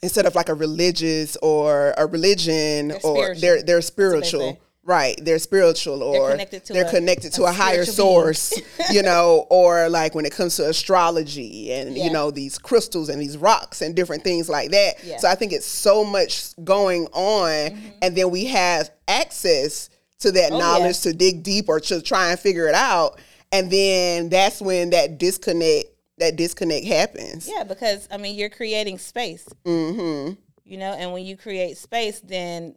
instead of like a religious or a religion They're or they're they're That's what they spiritual. Right, they're spiritual or connected to they're a- connected to a a, higher source, you know, or like when it comes to astrology and Yeah. you know these crystals and these rocks and different things like that. Yeah. So I think it's so much going on, and then we have access to that Oh, knowledge yeah. to dig deep or to try and figure it out, and then that's when that disconnect that disconnect happens. Yeah, because I mean, you're creating space. Mm-hmm. You know, and when you create space, then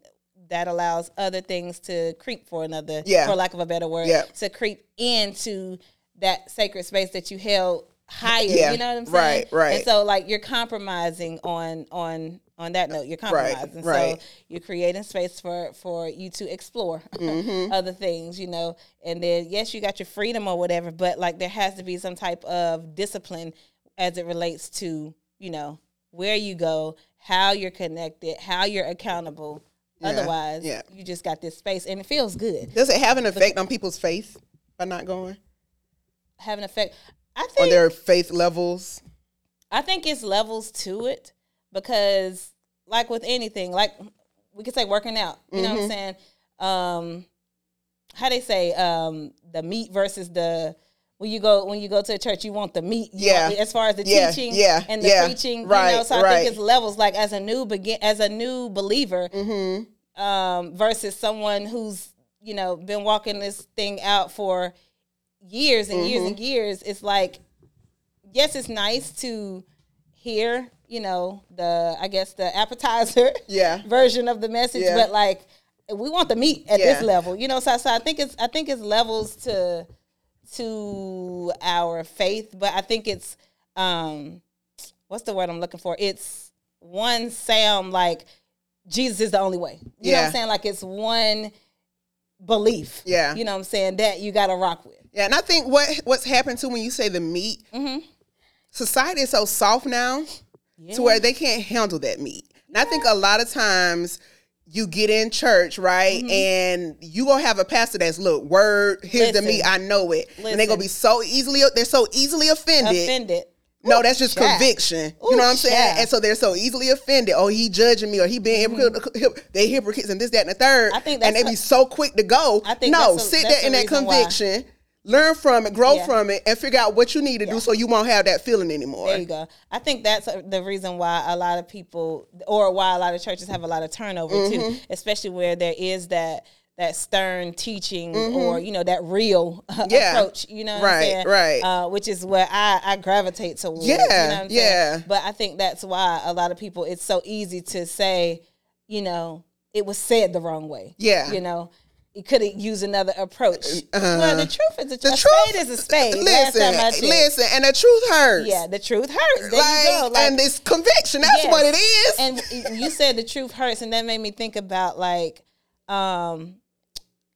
that allows other things to creep for another, Yeah. for lack of a better word, Yeah. to creep into that sacred space that you held higher. Yeah. You know what I'm saying? Right, right. And so, like, you're compromising on on on that note. You're compromising. right. So you're creating space for for you to explore Mm-hmm. other things. You know, and then yes, you got your freedom or whatever, but like there has to be some type of discipline as it relates to you know where you go, how you're connected, how you're accountable. Yeah, Otherwise, yeah. you just got this space, and it feels good. Does it have an effect on people's faith by not going Have an effect. I think on their faith levels? I think it's levels to it because, like with anything, like we could say working out. You know what I'm saying? Um, how they say um, the meat versus the when you go when you go to a church, you want the meat. Yeah. want- as far as the Yeah, teaching yeah, and the yeah. preaching. Right, You know, so I right. think it's levels. Like as a new begin as a new believer, Mm-hmm. Um, versus someone who's you know been walking this thing out for years and years Mm-hmm. and years. It's like, yes, it's nice to hear you know the I guess the appetizer Yeah. version of the message, Yeah. but like we want the meat at this level, you know. So, so I think it's I think it's levels to to our faith, but I think it's um what's the word I'm looking for? It's one sound like Jesus is the only way. You know what I'm saying? Like it's one belief. Yeah. You know what I'm saying? That you gotta rock with. Yeah, and I think what what's happened to when you say the meat, Mm-hmm. society is so soft now Yeah. to where they can't handle that meat. And I think a lot of times you get in church, right, Mm-hmm. and you gonna have a pastor that's look, word, here's the meat, I know it, and they're gonna be so easily, they're so easily offended. offended. No, that's just conviction. Ooh, you know what I'm saying? And so they're so easily offended. Oh, he judging me, or he being hypocritical. They hypocrites and this, that, and the third. Mm-hmm. I think and they be so quick to go. I think no, a- sit there in that reason why. conviction, learn from it, grow Yeah. from it, and figure out what you need to do so you won't have that feeling anymore. There you go. I think that's the reason why a lot of people, or why a lot of churches have a lot of turnover Mm-hmm. too, especially where there is that that stern teaching or you know that real uh, Mm-hmm. Yeah. approach. You know, what Right, I'm saying? right. Uh, which is where I I gravitate towards. Yeah, you know I'm saying? yeah. But I think that's why a lot of people. It's so easy to say, you know, it was said the wrong way. Yeah. you know. You could have used another approach. well, the truth is a, Uh, The a truth spade is a spade. Listen, time I checked. listen, and the truth hurts. Yeah, the truth hurts. There like, you go. Like, and it's conviction. That's yes. what it is. And you said the truth hurts, and that made me think about like um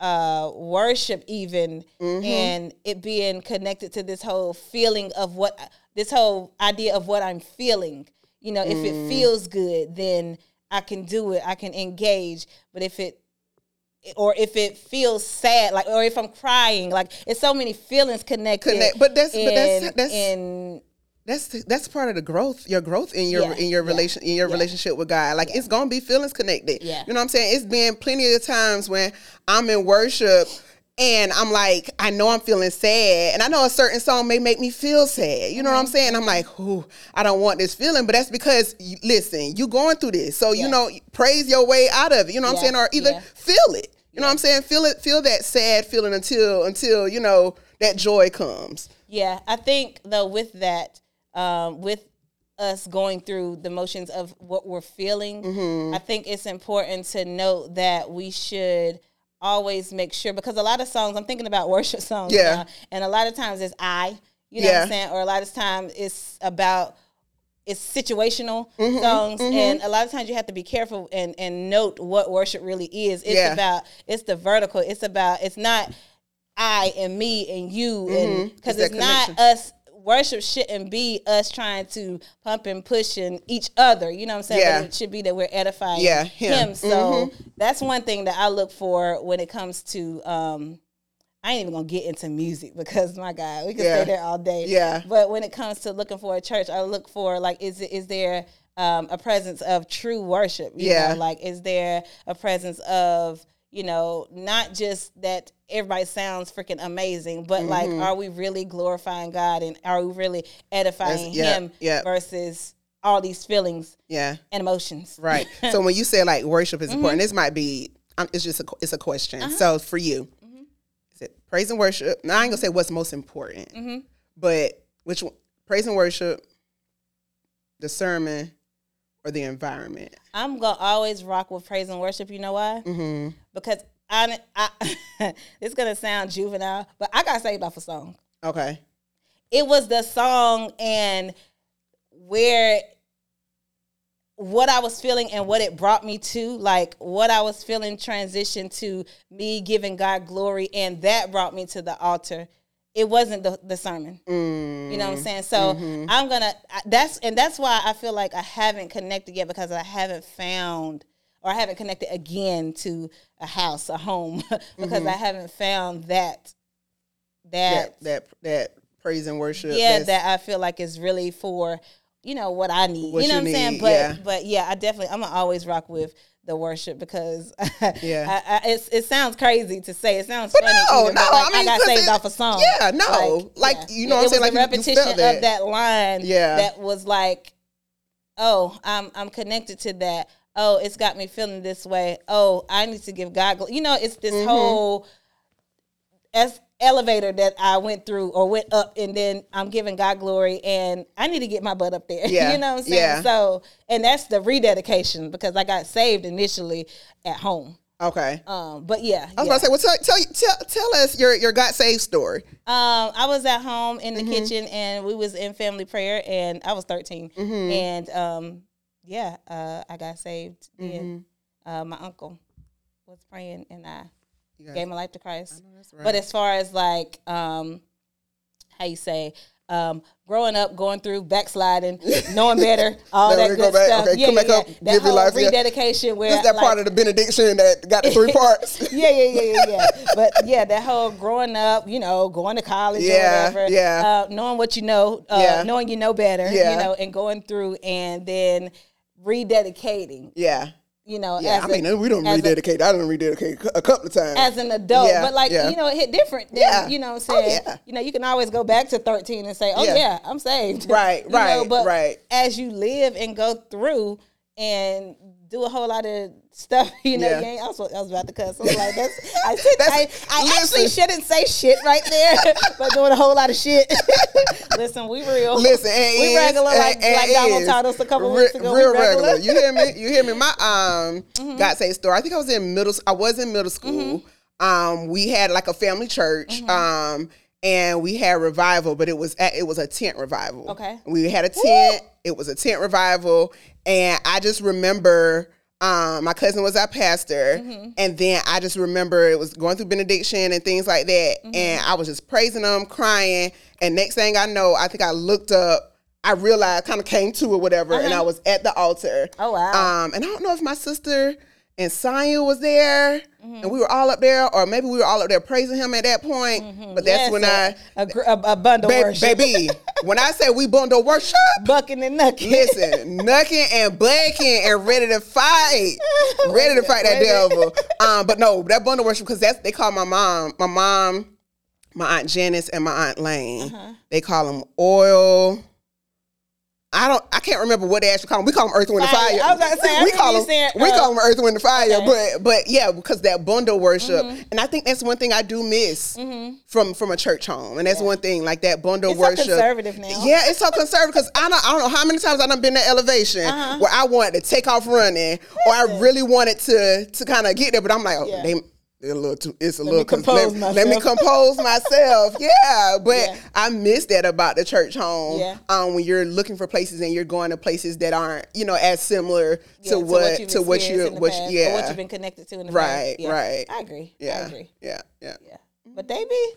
uh worship even Mm-hmm. and it being connected to this whole feeling of what this whole idea of what I'm feeling. You know, if Mm. it feels good, then I can do it. I can engage. But if it or if it feels sad, like, or if I'm crying, like, it's so many feelings connected. Connect- but that's- but that's- that's- in that's that's part of the growth your growth in your Yeah, in your yeah, relation in your yeah. relationship with god. Like it's gonna be feelings connected. Yeah. you know what i'm saying? It's been plenty of times when i'm in worship and i'm like i know i'm feeling sad and i know a certain song may make me feel sad. You know Mm-hmm. what i'm saying? I'm like ooh i don't want this feeling but that's because listen you going through this. So you know praise your way out of it. You know what i'm saying? Or either feel it. You know what i'm saying? Feel it feel that sad feeling until until you know that joy comes. Yeah, I think though with that, um, with us going through the motions of what we're feeling, Mm-hmm. I think it's important to note that we should always make sure because a lot of songs I'm thinking about worship songs Yeah. now, and a lot of times it's I, you know what I'm saying, or a lot of times it's about it's situational Mm-hmm, songs and a lot of times you have to be careful and and note what worship really is it's Yeah. about it's the vertical it's about it's not i and me and you and because Mm-hmm. It's it's, not us worship shouldn't be us trying to pump and pushing each other. You know what I'm saying? Yeah. But it should be that we're edifying Yeah, him. him. Mm-hmm. So that's one thing that I look for when it comes to. Um, I ain't even gonna get into music because my God, we can Yeah. stay there all day. Yeah. But when it comes to looking for a church, I look for like, is is there um, a presence of true worship? You Yeah. know, like is there a presence of you know not just that everybody sounds freaking amazing, but like are we really glorifying God and are we really edifying yeah, Him yeah. versus all these feelings Yeah. and emotions? Right. so when you say like worship is Mm-hmm. important, this might be um, it's just a it's a question. Uh-huh. So for you, Mm-hmm. is it praise and worship? Now I ain't gonna say what's most important, Mm-hmm. but which one? Praise and worship, the sermon, or the environment? I'm gonna always rock with praise and worship. You know why? Mm-hmm. Because I, I it's gonna sound juvenile, but I got saved off a song. Okay. it was the song and where what I was feeling and what it brought me to, like what I was feeling transitioned to me giving God glory, and that brought me to the altar. It wasn't the, the sermon. Mm, You know what I'm saying? So I'm gonna I- that's and that's why I feel like I haven't connected yet because I haven't found or I haven't connected again to a house, a home, because I haven't found that that that that that praise and worship. yeah that I feel like is really for you know what I need. What you know you what I'm saying? But yeah. but yeah, I definitely I'm gonna always rock with the worship because Yeah. I, I, it sounds crazy to say. It sounds But funny. no, even, no, like, I mean, got 'cause saved it- off a song. yeah, no, like, you know what I'm it saying, was like, you- you repetition felt that. of that line. Yeah. that was like, oh, I'm I'm connected to that. Oh, it's got me feeling this way. Oh, I need to give God. gl-" You know, it's this Mm-hmm. whole as elevator that I went through or went up, and then I'm giving God glory, and I need to get my butt up there. Yeah, you know what I'm saying? yeah. So, and that's the rededication because I got saved initially at home. okay. Um, but yeah, I was yeah. about to say, well, tell, tell tell tell us your your got saved story. Um, I was at home in the Mm-hmm. kitchen and we was in family prayer and I was 13 Mm-hmm. and um, yeah, uh, I got saved. Mm-hmm. And uh, my uncle was praying and I guys- gave my life to Christ. right. But as far as like um, how you say. Um, growing up, going through, backsliding, knowing better, all that good go stuff. Okay, yeah, come yeah, back yeah. up, That give your whole life, yeah. rededication where This that like, part of the benediction that got the three parts. yeah, yeah, yeah, yeah, yeah. But yeah, that whole growing up, you know, going to college Yeah, or whatever, yeah. uh, knowing what you know, uh, Yeah. knowing you know better, Yeah. you know, and going through and then rededicating, yeah, you know, yeah. as I mean, we don't rededicate. I don't rededicate a couple of times. as an adult, Yeah, but like yeah. you know, it hit different. Yeah. you know, what Oh, I'm saying, yeah. you know, you can always go back to 13 and say, oh Yeah. I'm saved, Right, You know, right, but right. As you live and go through and do a whole lot of stuff, you know, Yeah. ain't, I, was, I was about to cuss. I was like, that's, I, said, I, I actually shouldn't say shit right there, but doing a whole lot of shit. listen, we real. Listen, and we regular like, and- and like Donald taught us a couple Re- weeks ago. Real we regular. regular. You hear me? You hear me? My um Mm-hmm. got saved story. I think I was in middle. I was in middle school. Um, we had like a family church. Mm-hmm. Um, and we had revival, but it was at, it was a tent revival. Okay. we had a tent. It was a tent revival, and I just remember. Um, my cousin was our pastor, Mm-hmm. and then I just remember it was going through benediction and things like that, Mm-hmm. and I was just praising them, crying, and next thing I know, I think I looked up, I realized, kind of came to or whatever, and I was at the altar. Uh-huh. Oh, wow. Um, and I don't know if my sister and Sonya was there, Mm-hmm. and we were all up there, or maybe we were all up there praising him at that point. But that's Mm-hmm. Yes, when I, a, a, gr- a, a bundle ba- worship. baby, when I say we bundle worship. bucking and knucking. Listen, knucking and bucking and ready to fight, ready to fight that devil. Um, but no, that bundle worship because that's they call my mom, my mom, my aunt Janice, and my aunt Lane. Uh-huh. They call them oil. I don't. I can't remember what they actually call them. We call them Earth, Wind, and Fire. I was about to say, we call them. saying, we uh, call them Earth, Wind, and Fire. okay. Mm-hmm. But but yeah, because that bundle worship, and I think that's one thing I do miss from from a church home, and that's one thing like that bundle It's so worship. conservative now. Yeah, it's so conservative because I don't, I don't know how many times I've been in elevation Uh-huh. where I wanted to take off running, or I really wanted to to kind of get there, but I'm like, oh, Yeah. they. A little too, it's a me little cons- compose let, let me compose myself. Yeah, but Yeah. I miss that about the church home. Yeah. Um, when you're looking for places and you're going to places that aren't, you know, as similar Yeah, to what you've to what you in the what past, yeah what you've been connected to in the Right, past. Yeah. right. I agree. yeah I agree. yeah yeah Yeah, but they be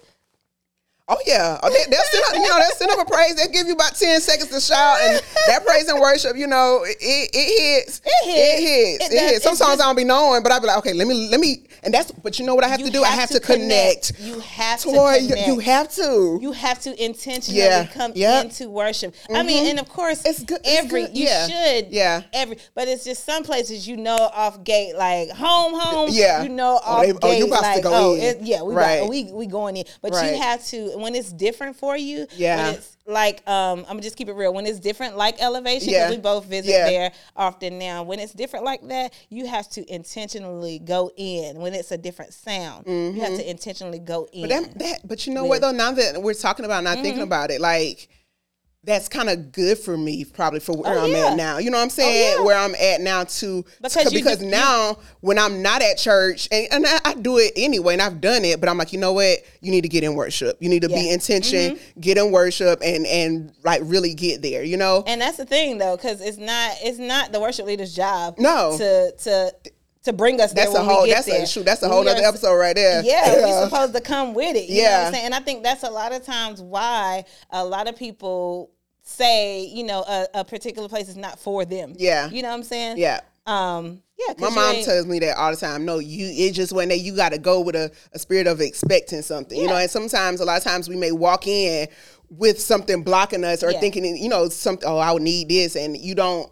Oh yeah, oh, they, they'll send up, you know they'll send up a praise. They'll give you about ten seconds to shout, and that praise and worship, you know, it, it hits. It hits. It hits. It It, hits. Some songs just- I don't be knowing, but I be like, okay, let me let me. And that's but you know what I have to do? I have to connect. You have to Toy, you, you have to. You have to intentionally Yeah. come Yep. into worship. I mean, mm-hmm. and of course, It's good- it's Every good. you Yeah. should, Yeah. Every, but it's just some places you know off gate, like home, home. Yeah. you know Oh, off they- oh, gate, you about to like go oh, in. it, yeah, we Right. we we going in. But Right. you have to when it's different for you. Yeah. when it's like um, I'm gonna just keep it real. When it's different, like elevation, because Yeah. we both visit Yeah. there often now. When it's different like that, you have to intentionally go in. When it's a different sound, you have to intentionally go in. Mm-hmm. But that, that but you know what though? Now that we're talking about, not Mm-hmm. thinking about it, like that's kind of good for me, probably for where Oh, I'm yeah. at now. You know what I'm saying? yeah. Where I'm at now too, Because you- because you- now when I'm not at church, and, and I, I do it anyway, and I've done it, but I'm like, you know what? You need to get in worship. You need to be Yeah. Mm-hmm. intention, get in worship, and and like really get there. You know? And that's the thing though, because it's not it's not the worship leader's job. No. To to to bring us that's there a when whole we get that's there. a shoot. That's a whole other episode right there. Yeah, we're supposed to come with it. You know what Yeah. I'm saying? And I think that's a lot of times why a lot of people say, you know, a, a particular place is not for them. Yeah. You know what I'm saying? yeah. Um. Yeah. My mom tells me that all the time. No, you it just when that you got to go with a, a spirit of expecting something, you know. And sometimes, a lot of times, we may walk in with something blocking us or Yeah. thinking, you know, something. Oh, I would need this, and you don't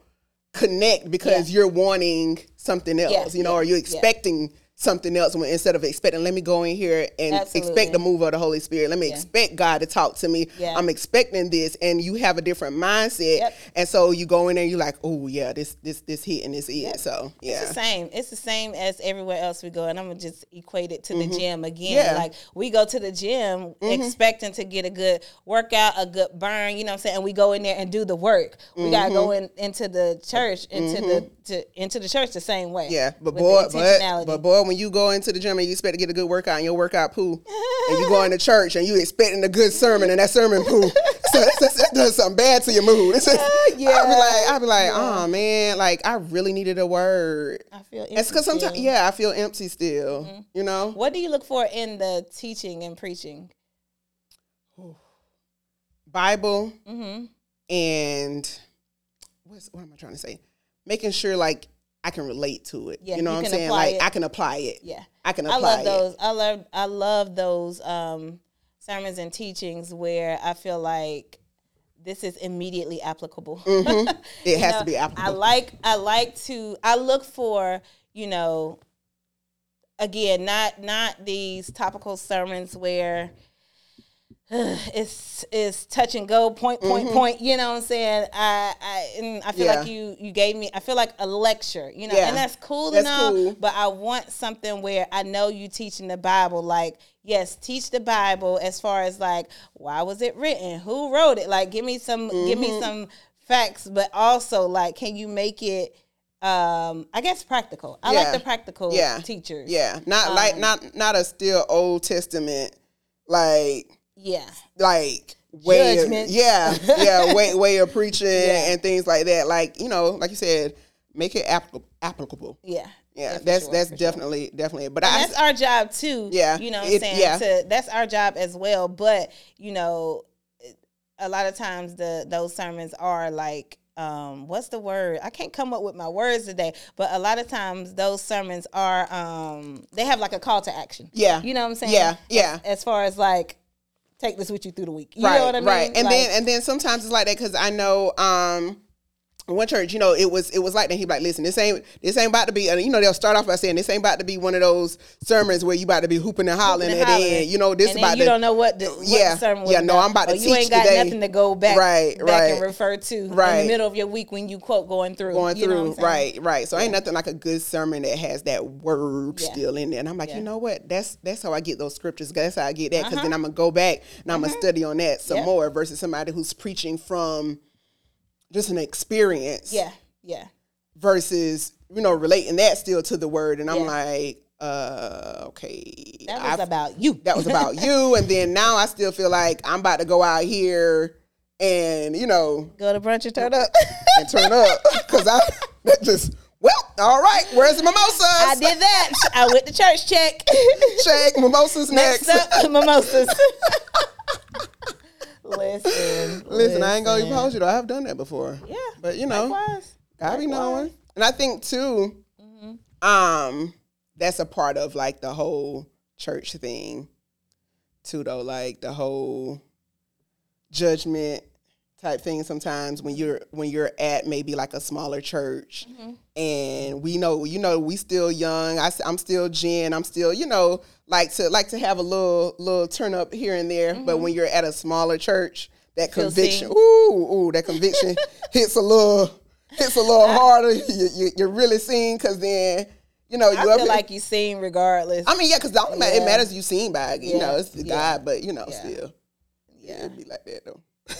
connect because Yeah. you're wanting something else, Yeah, you know, yeah, or you're expecting something else when instead of expecting. Let me go in here and Absolutely. expect the move of the Holy Spirit. Let me Yeah. expect God to talk to me. Yeah. I'm expecting this, and you have a different mindset, Yep. and so you go in there, and you're like, oh yeah, this this this hitting this is so yeah. It's the same. It's the same as everywhere else we go, and I'm gonna just equate it to the gym again. Mm-hmm. Yeah. Like we go to the gym expecting to get a good workout, a good burn. You know what I'm saying? And we go in there and do the work. We gotta go Mm-hmm. in into the church, into the to, into the church the same way. Yeah, but boy, but, but boy, when you go into the gym and you expect to get a good workout and your workout poo, and you go into church and you expecting a good sermon and that sermon poo, so that's, that's, that does something bad to your mood. It's just, Yeah. I'd be like, I'll be like, oh man, like I really needed a word. I feel It's because sometimes, yeah, I feel empty still. Mm-hmm. You know, What do you look for in the teaching and preaching? Bible Mm-hmm. and what's what am I trying to say? Making sure like I can relate to it. Yeah, you know you what I'm saying? Like it. I can apply it. Yeah. I can I apply love it. those. I love I love those um, sermons and teachings where I feel like this is immediately applicable. It has know, to be applicable. I like I like to I look for, you know, again, not not these topical sermons where it's it's touch and go point point, point, you know what i'm saying i i and i feel Mm-hmm. Yeah. like you you gave me i feel like a lecture you know Yeah. and that's cool That's and all cool. but i want something where i know you teaching the bible like yes teach the bible as far as like why was it written who wrote it like give me some give Mm-hmm. me some facts but also like can you make it um i guess practical i Yeah. like the practical yeah. teachers Yeah, not like Um, not not a still Old Testament like yeah like way of, yeah yeah way way of preaching Yeah. and things like that. Like you know, like you said, make it applicable. applicable. yeah Yeah, that's sure, that's for sure. definitely definitely. But I that's our job too. Yeah, You know what I'm saying? yeah. To, that's our job as well. But, you know, a lot of times the those sermons are like um, what's the word? I can't come up with my words today, but a lot of times those sermons are um, they have like a call to action. Yeah. You know what I'm saying? Yeah, yeah. As, as far as like take this with you through the week. You right, know what I mean? right. And Like, then and then sometimes it's like that because I know um one church, you know, it was it was like that. He be like, listen, this ain't this ain't about to be. You know, they'll start off by saying this ain't about to be one of those sermons where you about to be hooping and hollering and at the end. You know, this and about you to don't know what the, what Yeah, the sermon was yeah, no, I'm about to or you ain't got today. nothing to go back Right, back right. and refer to right in the middle of your week when you quote going through going you through. Right, right. So ain't nothing like a good sermon that has that word Yeah. still in there. And I'm like, Yeah. you know what? That's that's how I get those scriptures. That's how I get that because Uh-huh. then I'm gonna go back and I'm gonna study on that some Yeah. more versus somebody who's preaching from just an experience. Yeah, yeah. versus you know relating that still to the word and i'm Yeah. like uh okay That was I've- about you. that was about you and then now i still feel like i'm about to go out here and you know go to brunch and turn up. and turn up because i that just well all right where's the mimosas I did that. I went to church. Check. check mimosas next, Next up, mimosas. Listen, Listen, I ain't gonna oppose you though. I have done that before. Yeah, But you know, likewise. gotta be knowing. And I think too, Mm-hmm. um, that's a part of like the whole church thing, too. Though, like the whole judgment type thing. Sometimes when you're when you're at maybe like a smaller church, Mm-hmm. and we know you know we still young. I, I, am still Jen. I'm still you know like to like to have a little little turn up here and there. But when you're at a smaller church, that Mm-hmm. Feel conviction, seen. ooh, ooh, that conviction hits a little hits a little harder. You, you, you're really seeing because then you know you I feel like you seen regardless. I mean, yeah, because it Yeah. matters you seen by you Yeah. know it's the Yeah. God, but you know Yeah. still yeah. it'd be like that though.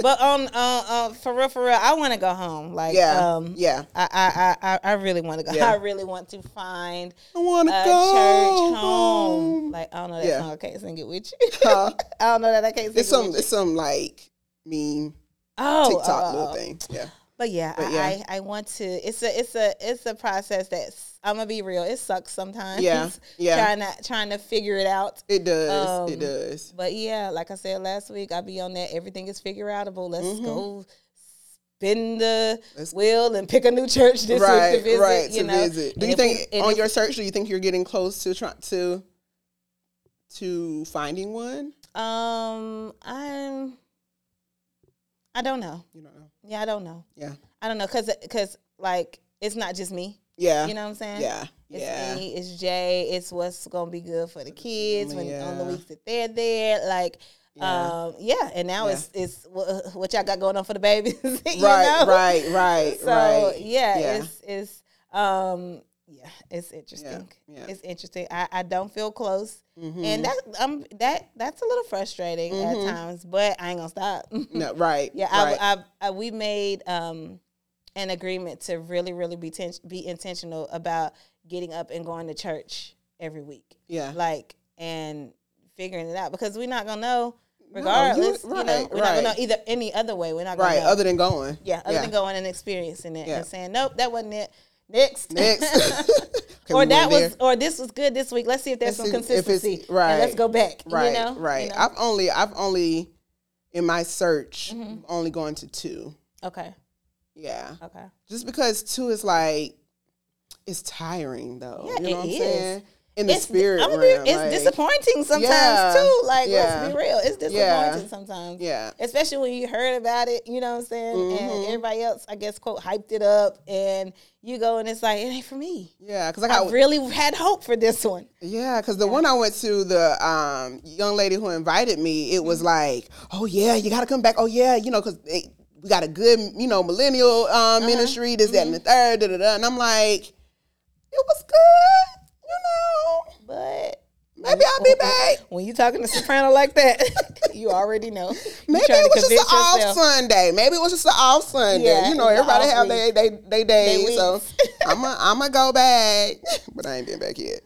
But on uh, uh for real, for real, I want to go home. Like Yeah, um yeah. I I I, I really want to go. Yeah. I really want to find I want a to church go home. Like I don't know that Yeah. song. I can't sing it with you. Huh? I don't know that I can't sing It's it some with you. it's some like mean Oh, TikTok oh, oh, little oh. thing. Yeah. But yeah, But I, yeah. I I want to. It's a it's a it's a process that's. I'm gonna be real. It sucks sometimes. Yeah, yeah. Trying to trying to figure it out. It does. it Um, does. But yeah, like I said last week, I'll be on that. Everything is figure outable. Let's Mhm. go spin the Let's- wheel and pick a new church this right, week to visit. right. you to know? visit. Do And you if we- think on your search? Do you think you're getting close to trying to to finding one? Um, I'm. I don't know. You don't know. Yeah, I don't know. Yeah. I don't know because because like it's not just me. Yeah. You know what I'm saying? Yeah. It's yeah. me, it's Jay, it's what's gonna be good for the kids when on the Yeah. weeks that they're there. Like, Yeah. um, yeah, and now Yeah. it's it's wha- what y'all got going on for the babies. you right, know? right, right, So right. yeah, Yeah. it's it's um yeah, it's interesting. yeah. It's interesting. I, I don't feel close. Mhm. And that um that that's a little frustrating Mhm. at times, but I ain't gonna stop. no, right. Yeah, right. I, I, I, we made um, an agreement to really, really be ten- be intentional about getting up and going to church every week, yeah. like and figuring it out because we're not gonna know you- regardless. you, know, we're not gonna know either any other way. We're not gonna Right. know. Other than going. yeah, other yeah. than going and experiencing it Yeah. and saying nope, that wasn't it. Next, Next. Or that was, or this was good this week. Let's see if there's Let's some see consistency. right, and let's go back. Right, you know, right. You know? I've only, I've only, in my search, Mm-hmm. only gone to two. okay, Yeah, okay. just because two is like, it's tiring though. Yeah, you know it what I'm is. saying? In the it's, spirit I'm realm, be, it's like, disappointing sometimes Yeah, too. Like yeah. let's be real, it's disappointing Yeah. sometimes. Yeah, Especially when you heard about it, you know what I'm saying? And Mhm. everybody else, I guess, quote, hyped it up, and you go and it's like, it ain't for me. yeah. Because I I got really had hope for this one. Yeah, because the one I went to, the um, young lady who invited me, it Mm-hmm. was like, oh yeah, you got to come back. Oh yeah, you know, because we got a good, you know, millennial um, Uh-huh. ministry, this, that, and the Mm-hmm. third, da, da, da. and I'm like, it was good, you know. But Maybe I'll be back. when you talking to soprano like that, you already know. You Maybe it was just an convince off yourself. Sunday. Maybe it was just an off Sunday. Yeah, you know, everybody have week. they they they days. so. I'm a, I'm gonna go back, but I ain't been back yet.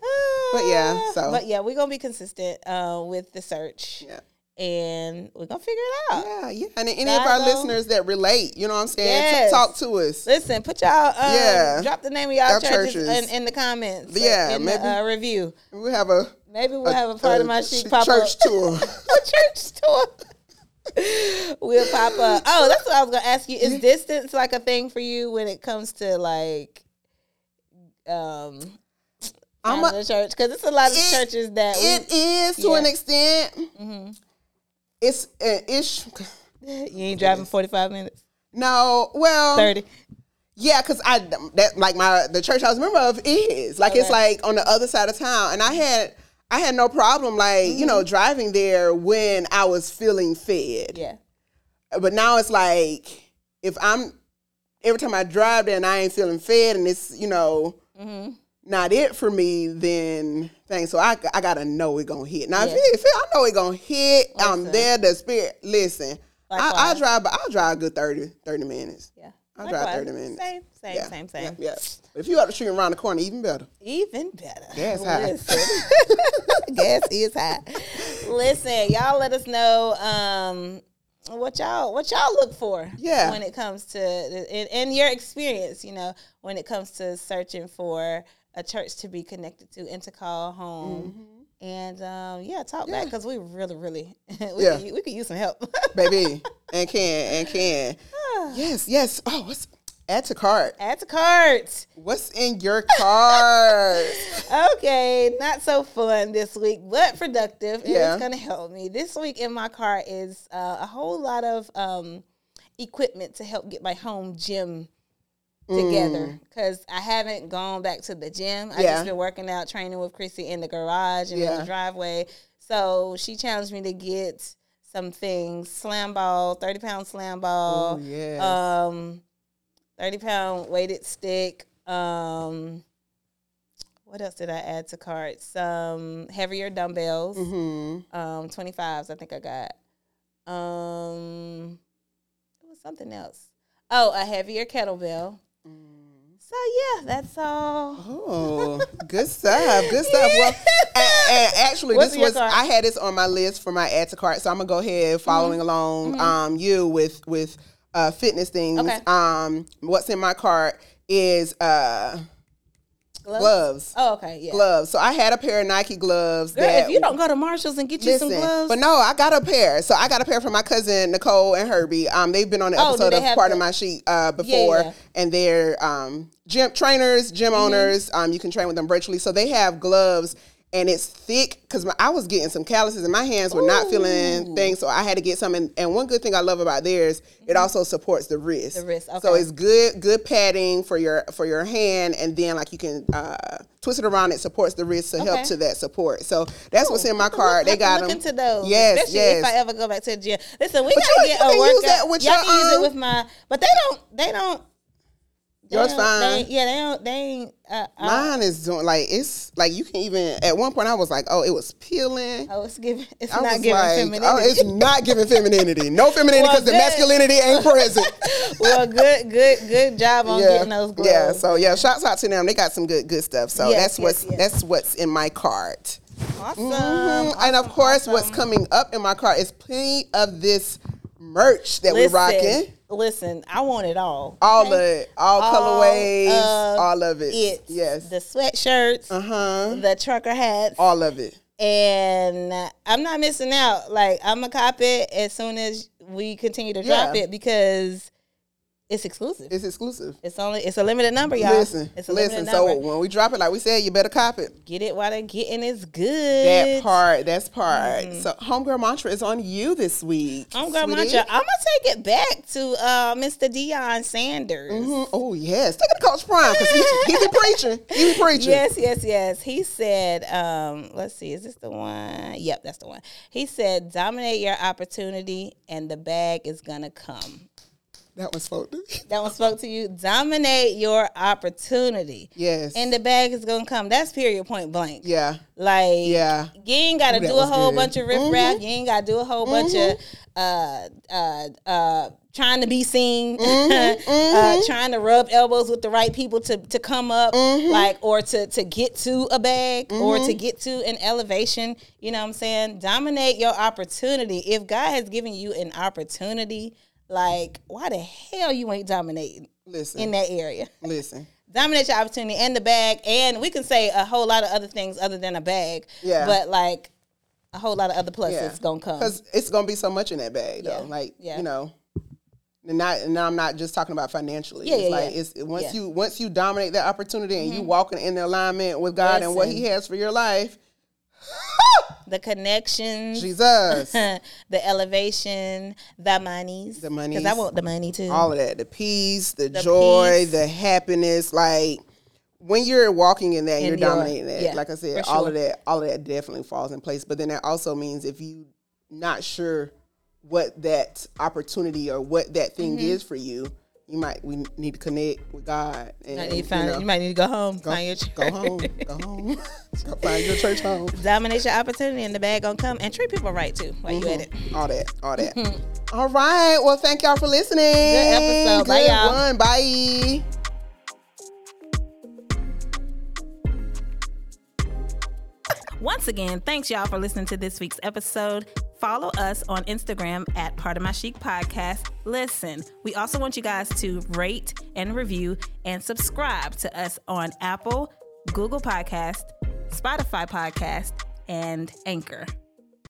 But yeah, so But yeah, we're gonna be consistent uh, with the search, yeah. And we're gonna figure it out. Yeah, yeah. And any of our listeners that relate, you know what I'm saying? Yes. Talk to us. Listen, put y'all um, Yeah. drop the name of y'all churches, churches. In, in the comments. Yeah, in maybe- the uh, review. We have a, Maybe we'll have a Pardon My Chic ch- pop church up. tour. a church tour. we'll pop up. Oh, that's what I was gonna ask you. Is distance like a thing for you when it comes to like um I'm a, a church? Because it's a lot of It- churches that we, it is to an extent. Mm-hmm. It's uh, it's you ain't driving forty five minutes, no well thirty. yeah because I that like my the church I was a member of is like it's like on the other side of town and I had I had no problem like you Mm-hmm. know driving there when I was feeling fed Yeah. but now it's like if I'm every time I drive there and I ain't feeling fed and it's you know Mm-hmm. Not it for me, then thanks. So I, I gotta know it gonna hit. Now if, it, if it, I know it gonna hit, I'm there. The spirit. Listen, I, I drive, but I'll drive a good 30, 30 minutes. Yeah. I'll drive 30 minutes. Same, same, Yeah, same, same. Yeah, yeah. But if you up the street around the corner, even better. Even better. Gas high. Gas is high. Listen, y'all let us know um, what y'all what y'all look for Yeah. when it comes to in, in your experience, you know, when it comes to searching for a church to be connected to and to call home. and um, yeah, talk back because we really, really, we, Yeah. could, we could use some help. baby, and can and can. yes, yes. Oh, what's add to cart? Add to cart. What's in your cart? Okay, not so fun this week, but productive. and Yeah. It's gonna help me. This week in my cart is uh, a whole lot of um, equipment to help get my home gym together because I haven't gone back to the gym. I Mm. Yeah. just been working out, training with Chrissy in the garage and in the driveway. So she challenged me to get some things: slam ball, thirty pound slam ball, Oh, yes. um, thirty pound weighted stick. Um, what else did I add to cart? Some heavier dumbbells, Mm-hmm. um, twenty fives. I think I got. Um, it was something else. Oh, a heavier kettlebell. So yeah, that's all. Oh, good stuff. Good stuff. Well, and, actually, What's this was cart? I had this on my list for my add to cart, so I'm gonna go ahead following along um you with with uh fitness things. Okay. Um, what's in my cart is uh Gloves? gloves. Oh, okay, yeah. Gloves. So I had a pair of Nike gloves. Girl, that if you don't go to Marshalls and get you Listen, some gloves, but no, I got a pair. So I got a pair from my cousin Nicole and Herbie. Um, they've been on the Oh, episode of Part the- of My Sheet uh, before, yeah. and they're um gym trainers, gym Mm-hmm. owners. Um, you can train with them virtually. So they have gloves. And it's thick because I was getting some calluses and my hands were not feeling things, so I had to get some. And, and one good thing I love about theirs, it also supports the wrist. Mm-hmm. The wrist, okay. So it's good, good padding for your for your hand, and then like you can uh, twist it around. It supports the wrist to help to that support. So that's what's in my card. They got look them. into those. Yes, especially yes. if I ever go back to the gym. Listen, we But gotta you- get you a workout. use that with Y'all your, can use um, it with my, but they don't. They don't. Yours fine. They, yeah, they don't. They ain't. Uh, uh, Mine is doing like it's like you can even at one point I was like, oh, it was peeling. oh, it's giving. It's I not giving like, femininity. oh, it's not giving femininity. No femininity Well, because the masculinity ain't present. well, good, good, good job on yeah, getting those gloves. yeah. So yeah, shouts out to them. They got some good, good stuff. So Yes, that's yes, what's yes. that's what's in my cart. awesome. Mhm. and of awesome, course, what's coming up in my cart is plenty of this merch that we're rocking. Listen, I want it all. All okay? of it, all, All colorways, all of it. It. Yes. The sweatshirts, Uh huh. the trucker hats, All of it. and I'm not missing out. Like I'm gonna cop it as soon as we continue to drop Yeah. it because it's exclusive. It's, exclusive. It's only it's a limited number, y'all. Listen, it's a listen. limited So when we drop it, like we said, you better cop it. Get it while they're getting it's good. That part, that's part. Mm-hmm. So homegirl mantra is on you this week. I'm sweetie. mantra. I'm gonna take it back to uh, Mr. Deion Sanders. Mhm. Oh yes, take it to Coach Prime because he, he be preaching. He be preaching. Yes, yes, yes. He said, um, let's see, is this the one? Yep, that's the one. He said, dominate your opportunity and the bag is gonna come. That was spoke. That one spoke to you. Dominate your opportunity. Yes. And the bag is gonna come. That's period point blank. yeah, Like Yeah. you ain't gotta Ooh, do a whole good. bunch of riff raff. You ain't gotta do a whole bunch of uh uh uh trying to be seen, uh, trying to rub elbows with the right people to, to come up, like or to to get to a bag or to get to an elevation. You know what I'm saying? Dominate your opportunity. If God has given you an opportunity, like why the hell you ain't dominating listen, in that area? listen. dominate your opportunity and the bag and we can say a whole lot of other things other than a bag Yeah. but like a whole lot of other pluses Yeah, gonna come because it's gonna be so much in that bag though. Yeah. Like Yeah. you know. And not, and I'm not just talking about financially. Yeah, it's yeah, like yeah. it's once. Mm-hmm. you once you dominate that opportunity and you walking in the alignment with God and what He has for your life, the connections. Jesus, the elevation. The monies. The monies. because i want the money too. All of that. The peace the, joy peace. the happiness. Like when you're walking in that In you're your- dominating that. yeah, like i said all sure. of that all of that definitely falls in place. But then that also means if you not sure what that opportunity or what that thing Mm-hmm. is for you you might we need to connect with god and you, might need to you, find, know, you might need to go home go, find your church. go home go home go find your church home dominate your opportunity and the bag gonna come and treat people right too while you at it all that all that all right well thank y'all for listening Mm-hmm. episode. Bye, Good y'all. one. bye Once again, thanks y'all for listening to this week's episode. Follow us on Instagram at Pardon My Chic Podcast. Listen, we also want you guys to rate and review and subscribe to us on Apple, Google Podcast, Spotify Podcast, and Anchor.